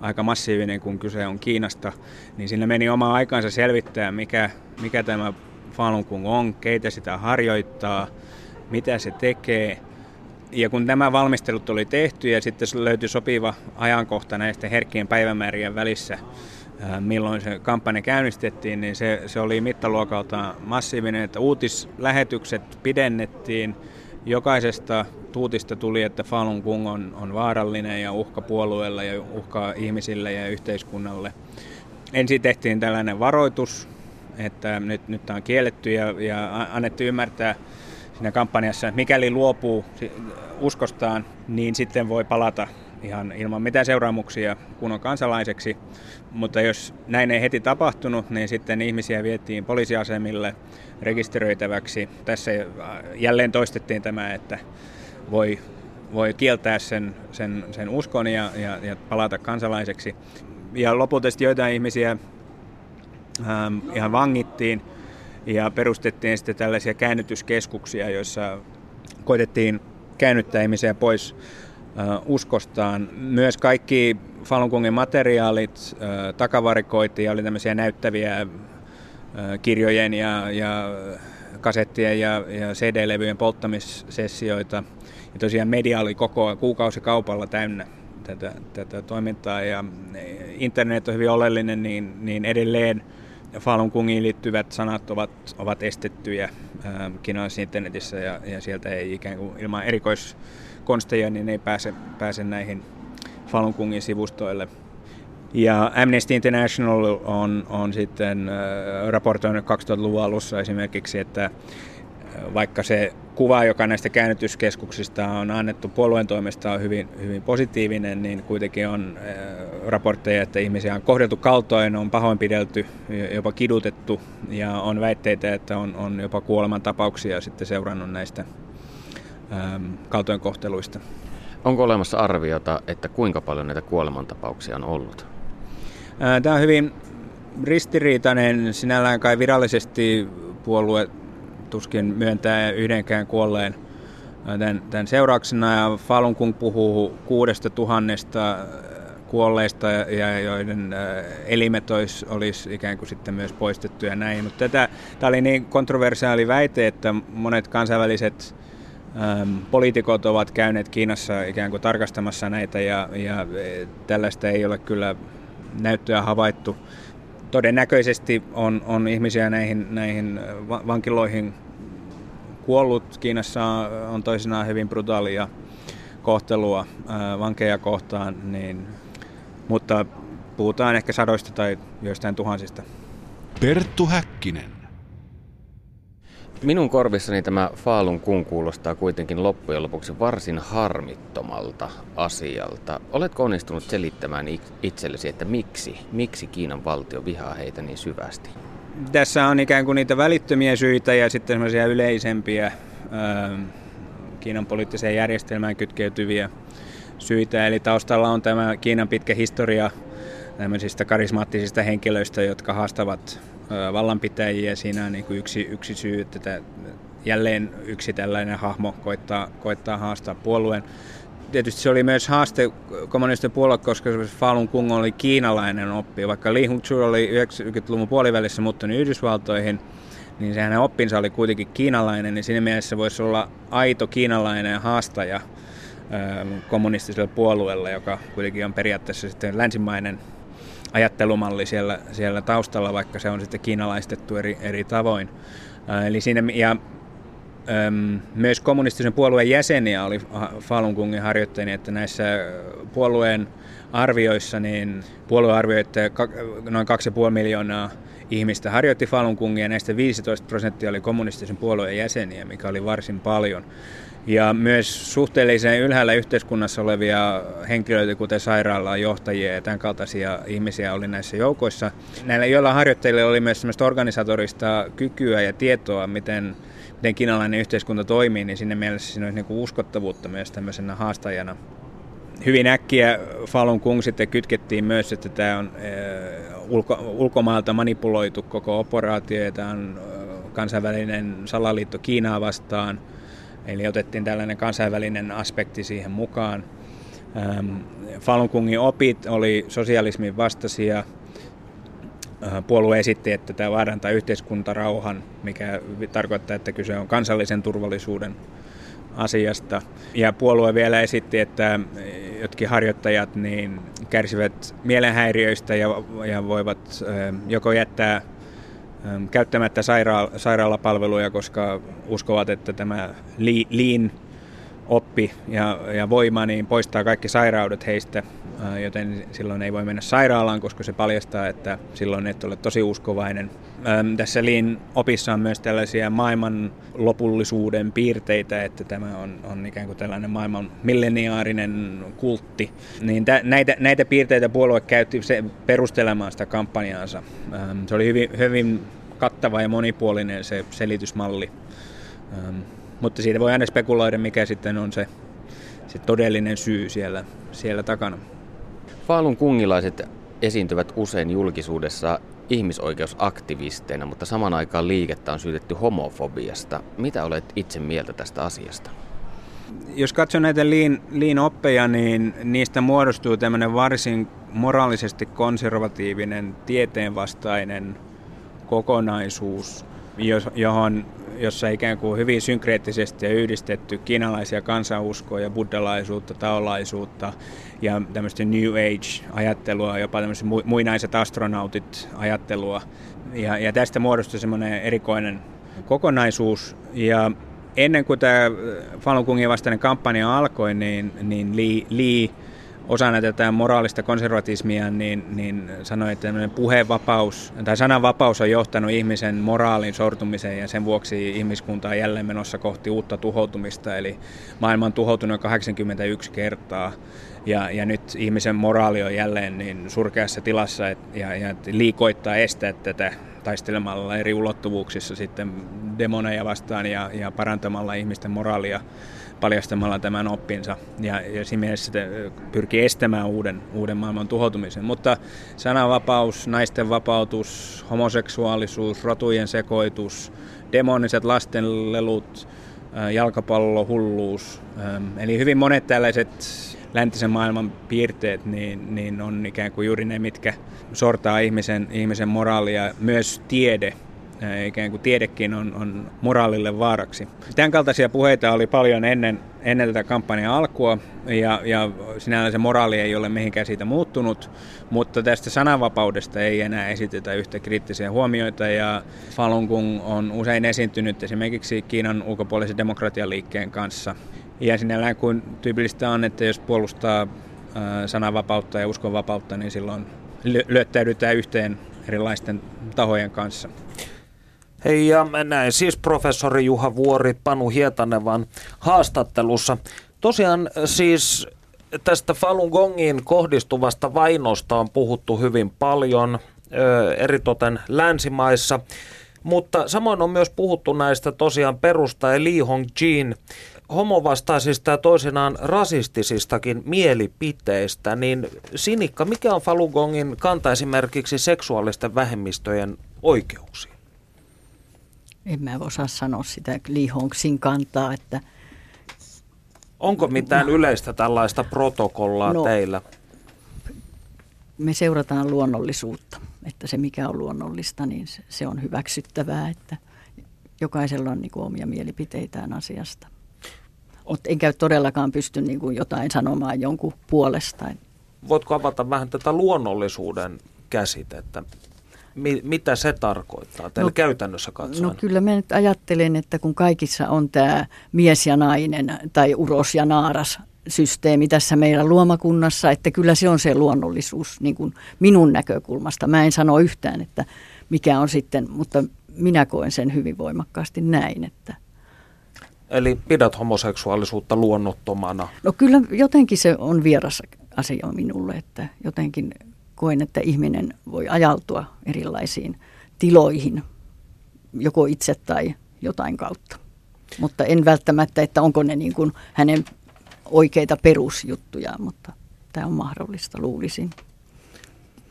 aika massiivinen, kun kyse on Kiinasta. Niin siinä meni oma aikansa selvittää, mikä, mikä tämä Falun Gong on, keitä sitä harjoittaa, mitä se tekee. Ja kun nämä valmistelut oli tehty ja sitten löytyi sopiva ajankohta näistä herkkien päivämäärien välissä, milloin se kampanja käynnistettiin, niin se, se oli mittaluokalta massiivinen, että uutislähetykset pidennettiin, jokaisesta tuutista tuli, että Falun Gong on, on vaarallinen ja uhka puolueelle ja uhka ihmisille ja yhteiskunnalle. Ensin tehtiin tällainen varoitus, että nyt, nyt tämä on kielletty ja, ja annettu ymmärtää siinä kampanjassa, että mikäli luopuu uskostaan, niin sitten voi palata ihan ilman mitään seuraamuksia kunnon kansalaiseksi. Mutta jos näin ei heti tapahtunut, niin sitten ihmisiä vietiin poliisiasemille rekisteröitäväksi. Tässä jälleen toistettiin tämä, että voi, voi kieltää sen, sen, sen uskon ja, ja, ja palata kansalaiseksi. Ja lopulta joitain ihmisiä ähm, ihan vangittiin ja perustettiin sitten tällaisia käännytyskeskuksia, joissa koitettiin käännyttää ihmisiä pois äh, uskostaan. Myös kaikki Falun Gongin materiaalit äh, takavarikoitiin ja oli tämmöisiä näyttäviä äh, kirjojen ja, ja kasettien ja, ja CD-levyjen polttamissessioita. Ja tosiaan media oli koko kuukausikaupalla täynnä tätä, tätä toimintaa ja internet on hyvin oleellinen, niin, niin edelleen Falun Gongiin liittyvät sanat ovat, ovat estettyjä kiinalaisessa internetissä ja, ja sieltä ei ikään kuin ilman erikoiskonsteja niin ei pääse, pääse näihin Falun Gongin sivustoille. Ja Amnesty International on, on sitten raportoinut 2000-luvun alussa esimerkiksi, että vaikka se kuva, joka näistä käännytyskeskuksista on annettu puolueen toimesta on hyvin, hyvin positiivinen, niin kuitenkin on äh, raportteja, että ihmisiä on kohdeltu kaltoin, on pahoinpidelty, jopa kidutettu ja on väitteitä, että on, on jopa kuolemantapauksia sitten seurannut näistä ähm, kaltoinkohteluista. Onko olemassa arviota, että kuinka paljon näitä kuolemantapauksia on ollut? Äh, tämä on hyvin ristiriitainen, sinällään kai virallisesti puolue tuskin myöntää yhdenkään kuolleen tämän, tämän seurauksena. Ja Falun Gong puhuu kuudesta tuhannesta kuolleista ja joiden elimet olisi, olisi ikään kuin sitten myös poistettu ja näin. Mutta tätä, tämä oli niin kontroversiaali väite, että monet kansainväliset poliitikot ovat käyneet Kiinassa ikään kuin tarkastamassa näitä ja, ja e, tällaista ei ole kyllä näyttöä havaittu. Todennäköisesti on, on ihmisiä näihin, näihin vankiloihin kuollut. Kiinassa on toisinaan hyvin brutaalia kohtelua vankeja kohtaan, niin, mutta puhutaan ehkä sadoista tai joistain tuhansista. Perttu Häkkinen. Minun korvissani tämä Faalun kun kuulostaa kuitenkin loppujen lopuksi varsin harmittomalta asialta. Oletko onnistunut selittämään itsellesi, että miksi, miksi Kiinan valtio vihaa heitä niin syvästi? Tässä on ikään kuin niitä välittömiä syitä ja sitten semmoisia yleisempiä ähm, Kiinan poliittiseen järjestelmään kytkeytyviä syitä. Eli taustalla on tämä Kiinan pitkä historia tämmöisistä karismaattisista henkilöistä, jotka haastavat vallanpitäjiä. Siinä on niin kuin yksi, yksi syy, että tämä, jälleen yksi tällainen hahmo koittaa, koittaa haastaa puolueen. tietysti se oli myös haaste kommunististen puolue, koska Falun Gong oli kiinalainen oppi. Vaikka Li Hongzhu oli 90-luvun puolivälissä muuttunut Yhdysvaltoihin, niin se hänen oppinsa oli kuitenkin kiinalainen, niin siinä mielessä voisi olla aito kiinalainen haastaja kommunistiselle puolueelle, joka kuitenkin on periaatteessa sitten länsimainen ajattelumalli siellä, siellä taustalla, vaikka se on sitten kiinalaistettu eri, eri tavoin. Äh, eli siinä, ja Öm, myös kommunistisen puolueen jäseniä oli Falun Gongin harjoittajia, että näissä puolueen arvioissa niin puolue arvioi, että noin 2,5 miljoonaa ihmistä harjoitti Falun Gongia, näistä 15 prosenttia oli kommunistisen puolueen jäseniä, mikä oli varsin paljon. Ja myös suhteellisen ylhäällä yhteiskunnassa olevia henkilöitä, kuten sairaalaan johtajia ja tämän kaltaisia ihmisiä oli näissä joukoissa. Näillä joilla harjoittajilla oli myös organisatorista kykyä ja tietoa, miten miten kiinalainen yhteiskunta toimii, niin sinne mielessä siinä olisi niin uskottavuutta myös tämmöisenä haastajana. Hyvin äkkiä Falun Gong sitten kytkettiin myös, että tämä on ulko, ulkomailta manipuloitu koko operaatio ja tämä on kansainvälinen salaliitto Kiinaa vastaan. Eli otettiin tällainen kansainvälinen aspekti siihen mukaan. Falun Gongin opit oli sosialismin vastaisia, puolue esitti, että tämä vaarantaa yhteiskuntarauhan, mikä tarkoittaa, että kyse on kansallisen turvallisuuden asiasta. Ja puolue vielä esitti, että jotkin harjoittajat niin kärsivät mielenhäiriöistä ja, ja voivat joko jättää käyttämättä sairaala, sairaalapalveluja, koska uskovat, että tämä lean oppi ja, ja voima niin poistaa kaikki sairaudet heistä joten silloin ei voi mennä sairaalaan, koska se paljastaa, että silloin et ole tosi uskovainen. Tässä Liin opissa on myös tällaisia maailman lopullisuuden piirteitä, että tämä on, on ikään kuin tällainen maailman milleniaarinen kultti. Niin tä, näitä, näitä piirteitä puolue käytti se perustelemaan sitä kampanjaansa. Se oli hyvin, hyvin kattava ja monipuolinen se selitysmalli. Mutta siitä voi aina spekuloida, mikä sitten on se, se todellinen syy siellä, siellä takana. Falun kungilaiset esiintyvät usein julkisuudessa ihmisoikeusaktivisteina, mutta saman aikaan liikettä on syytetty homofobiasta. Mitä olet itse mieltä tästä asiasta? Jos katsoo näitä liin, liin oppeja, niin niistä muodostuu tämmöinen varsin moraalisesti konservatiivinen, tieteenvastainen kokonaisuus, johon jossa ikään kuin hyvin synkreettisesti ja yhdistetty kiinalaisia kansanuskoja, buddhalaisuutta, taolaisuutta ja tämmöistä New Age-ajattelua, jopa tämmöiset muinaiset astronautit ajattelua. Ja, ja tästä muodostui semmoinen erikoinen kokonaisuus. Ja ennen kuin tämä Falun Gongin vastainen kampanja alkoi, niin, niin Lee, Lee osana tätä moraalista konservatismia, niin, niin sanoi, että puheenvapaus tai sananvapaus on johtanut ihmisen moraalin sortumiseen ja sen vuoksi ihmiskunta on jälleen menossa kohti uutta tuhoutumista. Eli maailma on tuhoutunut 81 kertaa ja, ja nyt ihmisen moraali on jälleen niin surkeassa tilassa et, ja, ja liikoittaa estää tätä taistelemalla eri ulottuvuuksissa sitten demoneja vastaan ja, ja parantamalla ihmisten moraalia paljastamalla tämän oppinsa ja, ja siinä mielessä pyrkii estämään uuden, uuden maailman tuhoutumisen. Mutta sananvapaus, naisten vapautus, homoseksuaalisuus, rotujen sekoitus, demoniset lastenlelut, jalkapallo, hulluus, eli hyvin monet tällaiset läntisen maailman piirteet niin, niin on ikään kuin juuri ne, mitkä sortaa ihmisen, ihmisen moraalia. Myös tiede ikään kuin tiedekin on, on moraalille vaaraksi. Tämän kaltaisia puheita oli paljon ennen, ennen tätä kampanjan alkua, ja, ja sinällään se moraali ei ole mihinkään siitä muuttunut, mutta tästä sananvapaudesta ei enää esitetä yhtä kriittisiä huomioita, ja Falun Gong on usein esiintynyt esimerkiksi Kiinan ulkopuolisen demokratialiikkeen kanssa. Ja sinällään kuin tyypillistä on, että jos puolustaa sananvapautta ja uskonvapautta, niin silloin lyöttäydytään yhteen erilaisten tahojen kanssa. Hei ja näin siis professori Juha Vuori Panu Hietanevan haastattelussa. Tosiaan siis tästä Falun Gongin kohdistuvasta vainosta on puhuttu hyvin paljon, eritoten länsimaissa. Mutta samoin on myös puhuttu näistä tosiaan perustaja Li Hongjin homovastaisista ja toisinaan rasistisistakin mielipiteistä, niin Sinikka, mikä on Falun Gongin kanta esimerkiksi seksuaalisten vähemmistöjen oikeuksiin? En mä osaa sanoa sitä Li Hongxin kantaa, että Onko mitään yleistä tällaista protokollaa No. teillä? me seurataan luonnollisuutta, että se mikä on luonnollista, niin se, se on hyväksyttävää, että jokaisella on niin kuin omia mielipiteitään asiasta. Enkä todellakaan pysty niin kuin jotain sanomaan jonkun puolesta. Voitko avata vähän tätä luonnollisuuden käsitettä? Mi- mitä se tarkoittaa teille No- käytännössä katsoen? No kyllä mä nyt ajattelen, että kun kaikissa on tämä mies ja nainen tai uros ja naaras systeemi tässä meidän luomakunnassa, että kyllä se on se luonnollisuus niin kuin minun näkökulmasta. Mä en sano yhtään, että mikä on sitten, mutta minä koen sen hyvin voimakkaasti näin, että Eli pidät homoseksuaalisuutta luonnottomana. No kyllä jotenkin se on vieras asia minulle, että jotenkin koen, että ihminen voi ajautua erilaisiin tiloihin, joko itse tai jotain kautta. Mutta en välttämättä, että onko ne niin kuin hänen oikeita perusjuttuja, mutta tämä on mahdollista, luulisin.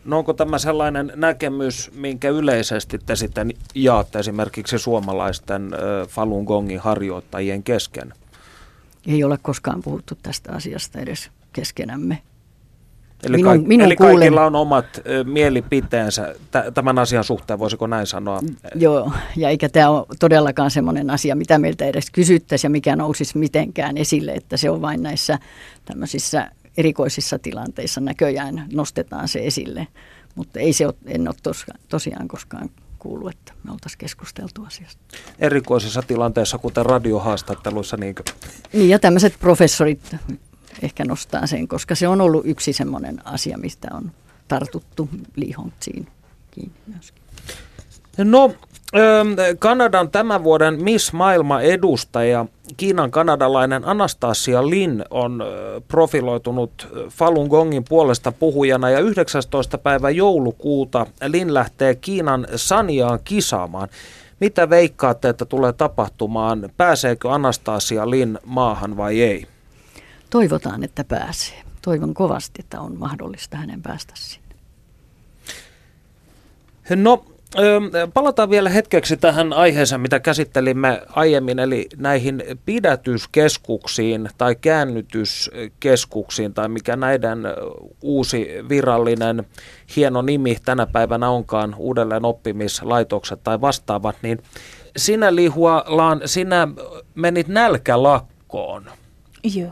No onko tämä sellainen näkemys, minkä yleisesti te sitten jaatte esimerkiksi suomalaisten Falun Gongin harjoittajien kesken? Ei ole koskaan puhuttu tästä asiasta edes keskenämme. Eli, Minun- kaik- minun eli kuulen- kaikilla on omat ö, mielipiteensä t- tämän asian suhteen, voisiko näin sanoa? Joo, ja eikä tämä ole todellakaan semmoinen asia, mitä meiltä edes kysyttäisiin ja mikä nousisi mitenkään esille, että se on vain näissä tämmöisissä erikoisissa tilanteissa näköjään nostetaan se esille. Mutta ei se ole, en ole tos, tosiaan koskaan kuullut, että me oltaisiin keskusteltu asiasta. Erikoisissa tilanteissa, kuten radiohaastatteluissa, niin Niin ja tämmöiset professorit ehkä nostaa sen, koska se on ollut yksi semmoinen asia, mistä on tartuttu liihontsiin kiinni myöskin. No, ö, Kanadan tämän vuoden Miss Maailma-edustaja, Kiinan kanadalainen Anastasia Lin on ö, profiloitunut ö, Falun Gongin puolesta puhujana ja 19. päivä joulukuuta Lin lähtee Kiinan Saniaan kisaamaan. Mitä veikkaatte, että tulee tapahtumaan? Pääseekö Anastasia Lin maahan vai ei? Toivotaan, että pääsee. Toivon kovasti, että on mahdollista hänen päästä sinne. No, palataan vielä hetkeksi tähän aiheeseen, mitä käsittelimme aiemmin, eli näihin pidätyskeskuksiin tai käännytyskeskuksiin, tai mikä näiden uusi virallinen hieno nimi tänä päivänä onkaan, uudelleen oppimislaitokset tai vastaavat, niin sinä Lihualaan, sinä menit nälkälakkoon. Joo.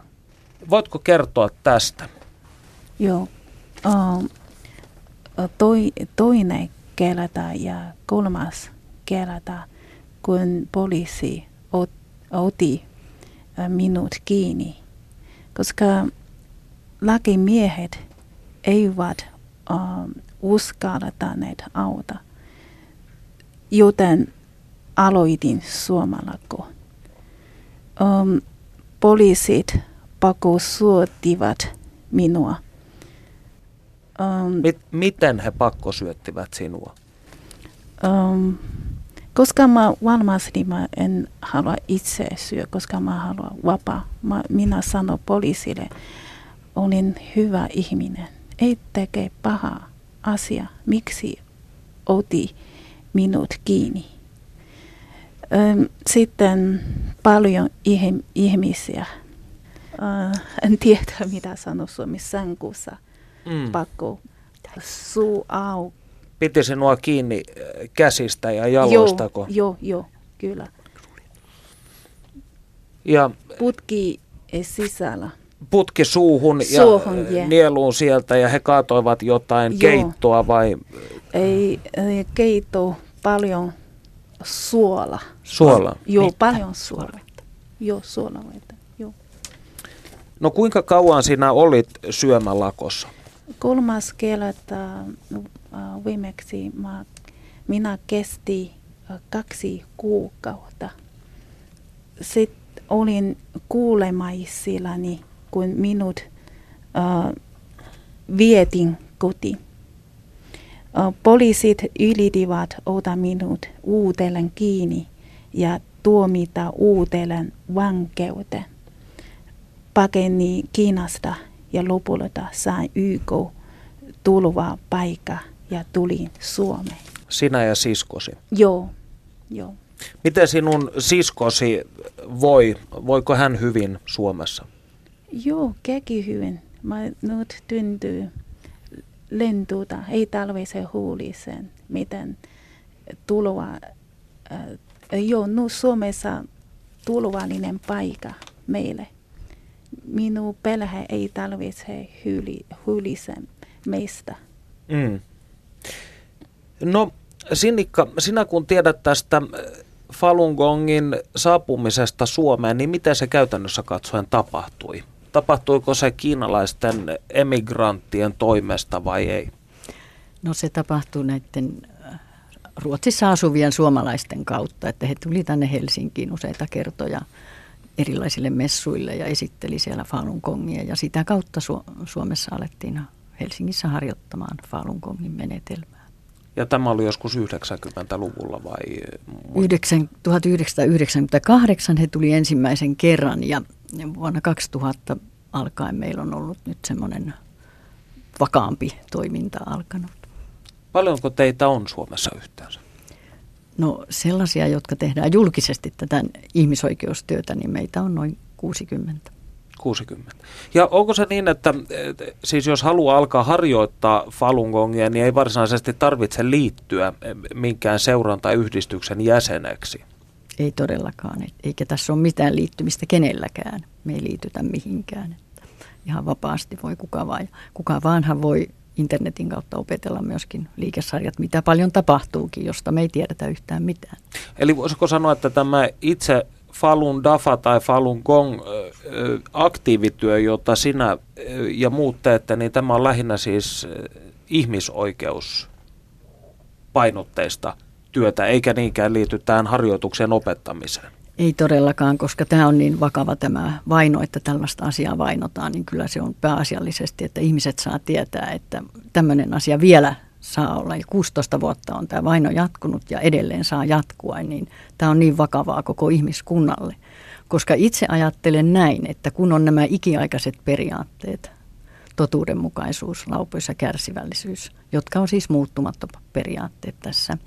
Voitko kertoa tästä? Joo. Um, toi, toinen kerta ja kolmas kerta, kun poliisi ot, otti äh, minut kiinni, koska lakimiehet eivät um, uskaltaneet auta, joten aloitin suomalako. Um, poliisit pakosuottivat minua. Um, Mit, miten he pakkosyöttivät sinua? um, koska mä varmasti mä en halua itse syö, koska mä haluan vapaa. Mä, minä sanon poliisille, olin hyvä ihminen, ei teke paha asia. Miksi oti minut kiinni? Um, sitten paljon ihm- ihmisiä. Uh, en tiedä, mitä sanoo suomessa sänkussa. Mm. Pakko suu auki. Piti sinua kiinni äh, käsistä ja jaloistako? Joo, joo, joo, kyllä. Ja Putki sisällä. putki suuhun ja Suuhun, äh, jee. nieluun sieltä ja he kaatoivat jotain Joo. keittoa vai Ei, ei keito paljon suola. suola? Joo, Vettä. paljon suola. Joo, suolavettä. No kuinka kauan sinä olit syömälakossa? Kolmas kerta äh, viimeksi mä, minä kesti äh, kaksi kuukautta. Sitten olin kuulemaisillani, kun minut äh, vietin kotiin. Äh, poliisit ylittivät ota minut uudelleen kiinni ja tuomita uudelleen vankeuteen. Pakeni Kiinasta ja lopulta sain YK tulva paikka ja tulin Suomeen. Sinä ja siskosi. Joo, joo. Miten sinun siskosi voi? Voiko hän hyvin Suomessa? Joo, käki hyvin. Mä nyt tuntuu lentuuta, ei tarvitse huulisen, miten tuloa. Äh, joo, nyt Suomessa turvallinen paikka meille. Minun perhe ei tarvitse hyli, huulisen meistä. Mm. No Sinikka, sinä kun tiedät tästä äh, Falun Gongin saapumisesta Suomeen, niin miten se käytännössä katsoen tapahtui? Tapahtuiko se kiinalaisten emigranttien toimesta vai ei? No se tapahtui näiden äh, Ruotsissa asuvien suomalaisten kautta, että he tuli tänne Helsinkiin useita kertoja erilaisille messuille ja esitteli siellä Falun Gongia ja sitä kautta Suomessa alettiin Helsingissä harjoittamaan Falun Gongin menetelmää. Ja tämä oli joskus 90-luvulla vai? 1998 he tuli ensimmäisen kerran ja vuonna 2000 alkaen meillä on ollut nyt semmoinen vakaampi toiminta alkanut. Paljonko teitä on Suomessa yhteensä? No sellaisia, jotka tehdään julkisesti tätä ihmisoikeustyötä, niin meitä on noin 60. 60. Ja onko se niin, että siis jos haluaa alkaa harjoittaa Falun Gongia, niin ei varsinaisesti tarvitse liittyä minkään seuran tai yhdistyksen jäseneksi? Ei todellakaan, eikä tässä ole mitään liittymistä kenelläkään. Me ei liitytä mihinkään. Ihan vapaasti voi kuka vaan. Kuka vaanhan voi internetin kautta opetella myöskin liikesarjat, mitä paljon tapahtuukin, josta me ei tiedetä yhtään mitään. Eli voisiko sanoa, että tämä itse Falun Dafa tai Falun Gong aktiivityö, jota sinä ja muut teette, niin tämä on lähinnä siis ihmisoikeuspainotteista työtä, eikä niinkään liity tähän harjoituksen opettamiseen. Ei todellakaan, koska tämä on niin vakava tämä vaino, että tällaista asiaa vainotaan, niin kyllä se on pääasiallisesti, että ihmiset saa tietää, että tämmöinen asia vielä saa olla. Ja 16 vuotta on tämä vaino jatkunut ja edelleen saa jatkua, niin tämä on niin vakavaa koko ihmiskunnalle. Koska itse ajattelen näin, että kun on nämä ikiaikaiset periaatteet, totuudenmukaisuus, laupeus ja kärsivällisyys, jotka on siis muuttumattomat periaatteet tässä,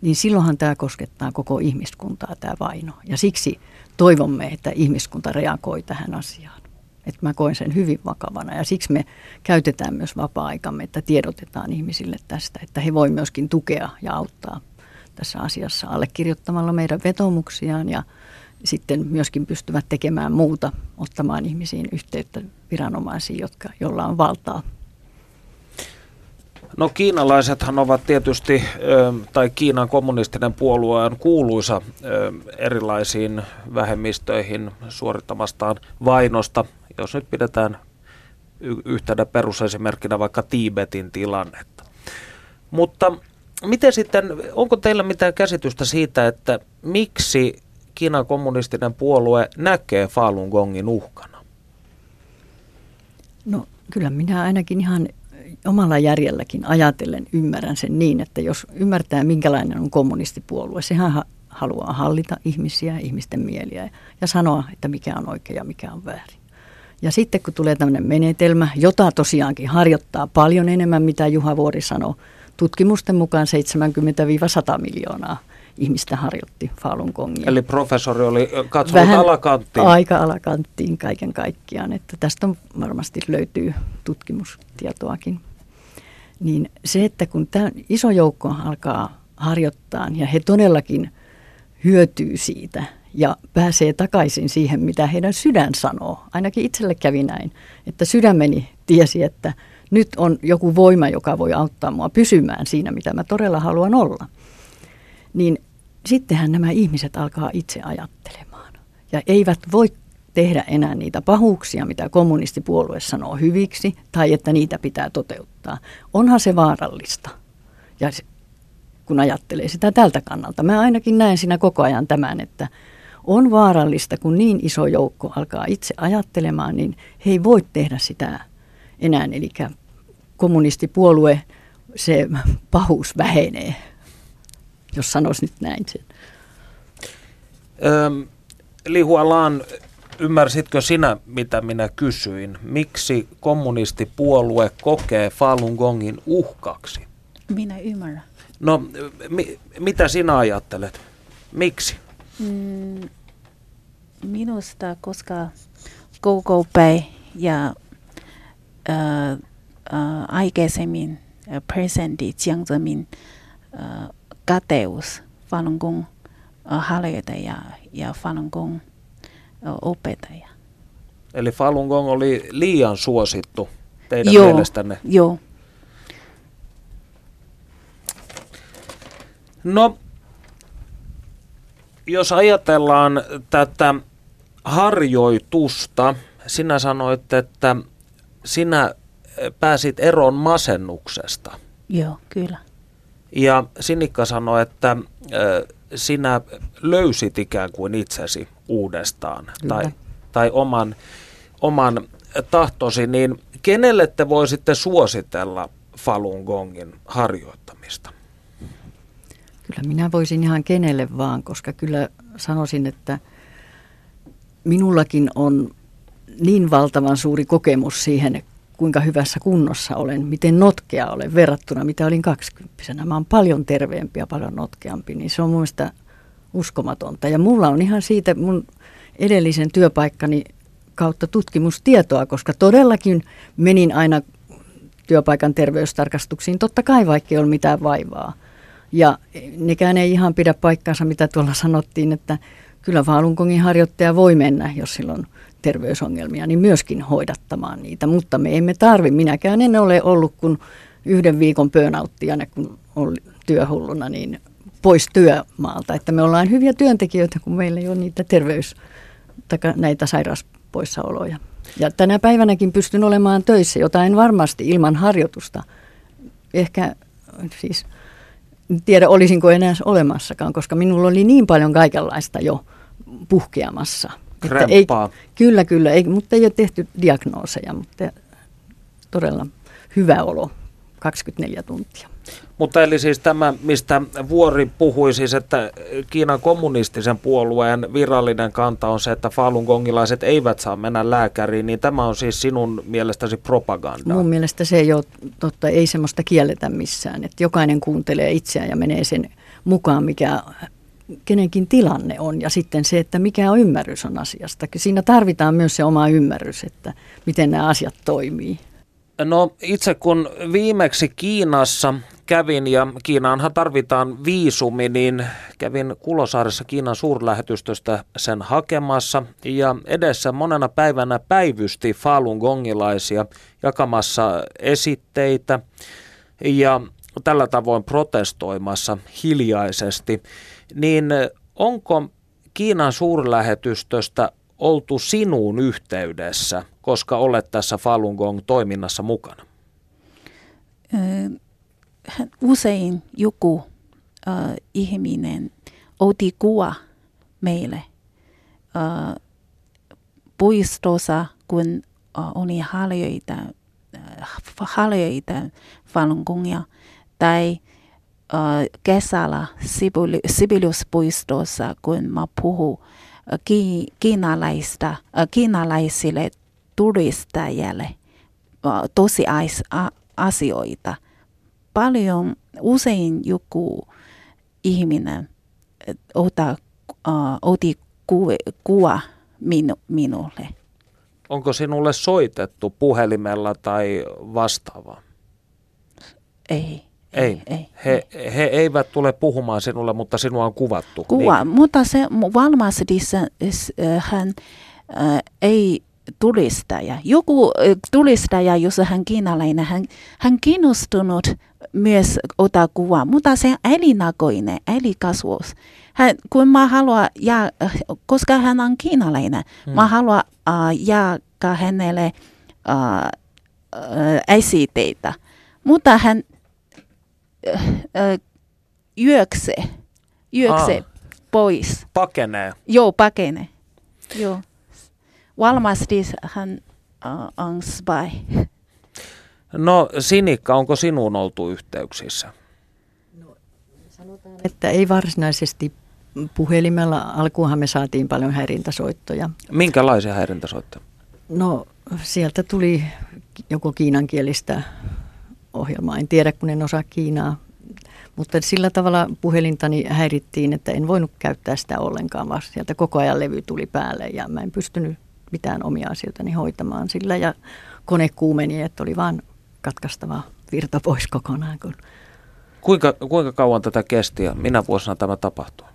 niin silloinhan tämä koskettaa koko ihmiskuntaa tämä vaino. Ja siksi toivomme, että ihmiskunta reagoi tähän asiaan. Että mä koen sen hyvin vakavana ja siksi me käytetään myös vapaa-aikamme, että tiedotetaan ihmisille tästä, että he voi myöskin tukea ja auttaa tässä asiassa allekirjoittamalla meidän vetomuksiaan ja sitten myöskin pystyvät tekemään muuta, ottamaan ihmisiin yhteyttä viranomaisiin, jotka, joilla on valtaa No kiinalaisethan ovat tietysti, tai Kiinan kommunistinen puolue on kuuluisa erilaisiin vähemmistöihin suorittamastaan vainosta, jos nyt pidetään yhtenä perusesimerkkinä vaikka Tiibetin tilannetta. Mutta miten sitten, onko teillä mitään käsitystä siitä, että miksi Kiinan kommunistinen puolue näkee Falun Gongin uhkana? No kyllä minä ainakin ihan omalla järjelläkin ajatellen ymmärrän sen niin, että jos ymmärtää minkälainen on kommunistipuolue, sehän ha- haluaa hallita ihmisiä, ihmisten mieliä ja sanoa, että mikä on oikein ja mikä on väärin. Ja sitten kun tulee tämmöinen menetelmä, jota tosiaankin harjoittaa paljon enemmän, mitä Juha Vuori sanoi, tutkimusten mukaan 70-100 miljoonaa ihmistä harjoitti Falun Gongia. Eli professori oli katsonut Vähän alakanttiin. aika alakanttiin kaiken kaikkiaan, että tästä on varmasti löytyy tutkimustietoakin. Niin se, että kun tämä iso joukko alkaa harjoittaa ja he todellakin hyötyy siitä ja pääsee takaisin siihen, mitä heidän sydän sanoo. Ainakin itselle kävi näin, että sydämeni tiesi, että nyt on joku voima, joka voi auttaa mua pysymään siinä, mitä mä todella haluan olla. Niin sittenhän nämä ihmiset alkaa itse ajattelemaan. Ja eivät voi tehdä enää niitä pahuuksia, mitä kommunistipuolue sanoo hyviksi, tai että niitä pitää toteuttaa. Onhan se vaarallista. Ja kun ajattelee sitä tältä kannalta. Mä ainakin näen siinä koko ajan tämän, että on vaarallista, kun niin iso joukko alkaa itse ajattelemaan, niin he ei voi tehdä sitä enää. Eli kommunistipuolue, se pahuus vähenee jos sanoisi nyt näin sen. Öm, Lihualaan, ymmärsitkö sinä, mitä minä kysyin? Miksi kommunistipuolue kokee Falun Gongin uhkaksi? Minä ymmärrän. No, mi, mitä sinä ajattelet? Miksi? Mm, minusta, koska koko päivä ja äh, äh, aikaisemmin äh, presidentti Jiang Zemin äh, kateus Falun Gong harjoittaja ja Falun Gong opettaja. Eli Falun Gong oli liian suosittu teidän Joo, mielestänne? joo. No, jos ajatellaan tätä harjoitusta, sinä sanoit, että sinä pääsit eroon masennuksesta. Joo, kyllä. Ja Sinikka sanoi, että sinä löysit ikään kuin itsesi uudestaan Kyllä. tai, tai oman, oman tahtosi, niin kenelle te voisitte suositella Falun Gongin harjoittamista? Kyllä minä voisin ihan kenelle vaan, koska kyllä sanoisin, että minullakin on niin valtavan suuri kokemus siihen, kuinka hyvässä kunnossa olen, miten notkea olen verrattuna, mitä olin kaksikymppisenä. Mä oon paljon terveempi ja paljon notkeampi, niin se on mun mielestä uskomatonta. Ja mulla on ihan siitä mun edellisen työpaikkani kautta tutkimustietoa, koska todellakin menin aina työpaikan terveystarkastuksiin, totta kai vaikka ei ole mitään vaivaa. Ja nekään ei ihan pidä paikkaansa, mitä tuolla sanottiin, että kyllä Falun Gongin harjoittaja voi mennä, jos sillä on terveysongelmia, niin myöskin hoidattamaan niitä. Mutta me emme tarvi, minäkään en ole ollut kuin yhden viikon burnouttiana, kun oli työhulluna, niin pois työmaalta. Että me ollaan hyviä työntekijöitä, kun meillä ei ole niitä terveys- tai näitä sairauspoissaoloja. Ja tänä päivänäkin pystyn olemaan töissä, jota en varmasti ilman harjoitusta. Ehkä siis tiedä olisinko enää olemassakaan, koska minulla oli niin paljon kaikenlaista jo puhkeamassa. Ei, kyllä, kyllä, ei, mutta ei ole tehty diagnooseja, mutta todella hyvä olo 24 tuntia. Mutta eli siis tämä, mistä Vuori puhui siis, että Kiinan kommunistisen puolueen virallinen kanta on se, että Falun Gongilaiset eivät saa mennä lääkäriin, niin tämä on siis sinun mielestäsi propaganda. Mun mielestä se ei ole totta, ei semmoista kielletä missään, että jokainen kuuntelee itseään ja menee sen mukaan, mikä kenenkin tilanne on ja sitten se, että mikä on ymmärrys on asiasta. Siinä tarvitaan myös se oma ymmärrys, että miten nämä asiat toimii. No itse kun viimeksi Kiinassa kävin ja Kiinaanhan tarvitaan viisumi, niin kävin Kulosaaressa Kiinan suurlähetystöstä sen hakemassa ja edessä monena päivänä päivysti Falun Gongilaisia jakamassa esitteitä ja tällä tavoin protestoimassa hiljaisesti. Niin onko Kiinan suurlähetystöstä oltu sinuun yhteydessä, koska olet tässä Falun Gong toiminnassa mukana? Usein joku ö, ihminen otti kuva meille ö, puistossa, kun ö, oli haljoita, ö, haljoita Falun Gongia, tai kesällä Sibeliuspuistossa, kun mä puhun kiinalaista, kiinalaisille turistajille tosi asioita. Paljon usein joku ihminen ota, kuva, kuva minu, minulle. Onko sinulle soitettu puhelimella tai vastaavaa? Ei. Ei. ei, He, he eivät tule puhumaan sinulle, mutta sinua on kuvattu. kuva, Niin, mutta se s- äh, hän äh, ei tulistaja. Joku äh, tulistaja, jos hän kiinalainen, hän, hän kiinnostunut myös ottaa kuvaa, mutta se elinakoinen, elikasvuus. Hän, kun mä haluan, ja, koska hän on kiinalainen, hmm. mä haluan äh, jakaa hänelle äh, äh, esiteitä. Mutta hän äh, äh, juoksee, juoksee Ah. pois. pakenee. Joo, pakene. Joo. Varmasti hän uh, on spy. No Sinikka, onko sinuun oltu yhteyksissä? Että ei varsinaisesti puhelimella, alkuunhan me saatiin paljon häirintäsoittoja. Minkälaisia häirintäsoittoja? No sieltä tuli joko kiinankielistä ohjelmaa, en tiedä kun en osaa Kiinaa, mutta sillä tavalla puhelintani häirittiin, että en voinut käyttää sitä ollenkaan, vaan sieltä koko ajan levy tuli päälle ja mä en pystynyt mitään omia asioitani hoitamaan sillä ja kone kuumeni, että oli vaan katkaistava virta pois kokonaan. Kun... Kuinka, kuinka kauan tätä kesti ja minä vuosina tämä tapahtui?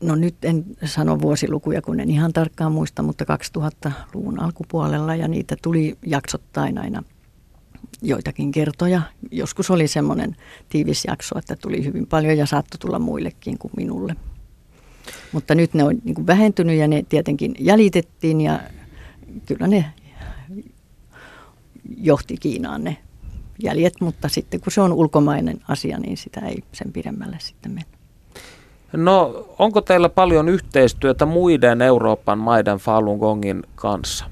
No nyt en sano vuosilukuja, kun en ihan tarkkaan muista, mutta 2000-luvun alkupuolella ja niitä tuli jaksottain aina joitakin kertoja. Joskus oli semmoinen tiivis jakso, että tuli hyvin paljon ja saattoi tulla muillekin kuin minulle. Mutta nyt ne on niin kuin vähentynyt ja ne tietenkin jäljitettiin ja kyllä ne johti Kiinaan ne jäljet, mutta sitten kun se on ulkomainen asia, niin sitä ei sen pidemmälle sitten mennä. No, onko teillä paljon yhteistyötä muiden Euroopan maiden Falun Gongin kanssa?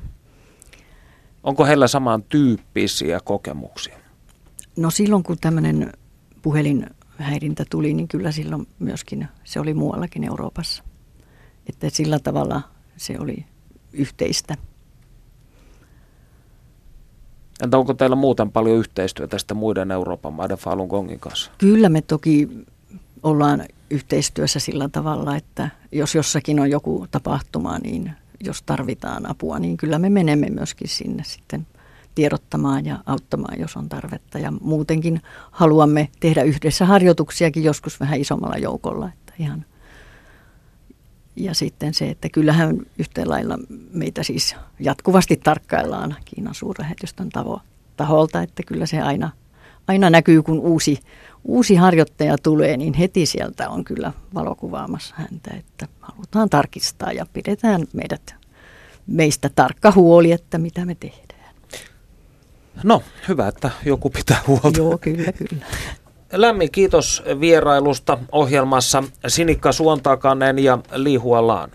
Onko heillä samantyyppisiä kokemuksia? No silloin kun tämmöinen puhelinhäirintä tuli, niin kyllä silloin myöskin se oli muuallakin Euroopassa. Että sillä tavalla se oli yhteistä. Entä onko teillä muuten paljon yhteistyötä sitten muiden Euroopan maiden Falun Gongin kanssa? Kyllä me toki ollaan yhteistyössä sillä tavalla, että jos jossakin on joku tapahtuma, niin jos tarvitaan apua, niin kyllä me menemme myöskin sinne sitten tiedottamaan ja auttamaan, jos on tarvetta. Ja muutenkin haluamme tehdä yhdessä harjoituksiakin joskus vähän isommalla joukolla. Että ihan. Ja sitten se, että kyllähän yhtä lailla meitä siis jatkuvasti tarkkaillaan Kiinan suurlähetystön taholta, että kyllä se aina, aina näkyy, kun uusi, uusi harjoittaja tulee, niin heti sieltä on kyllä valokuvaamassa häntä, että halutaan tarkistaa ja pidetään meidät, meistä tarkka huoli, että mitä me tehdään. No, hyvä, että joku pitää huolta. Joo, kyllä, kyllä. Lämmin kiitos vierailusta ohjelmassa Sinikka Suontakanen ja Liihualaan.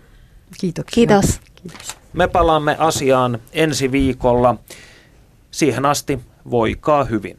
Kiitoksia. Kiitos. Kiitos. Me palaamme asiaan ensi viikolla. Siihen asti voikaa hyvin.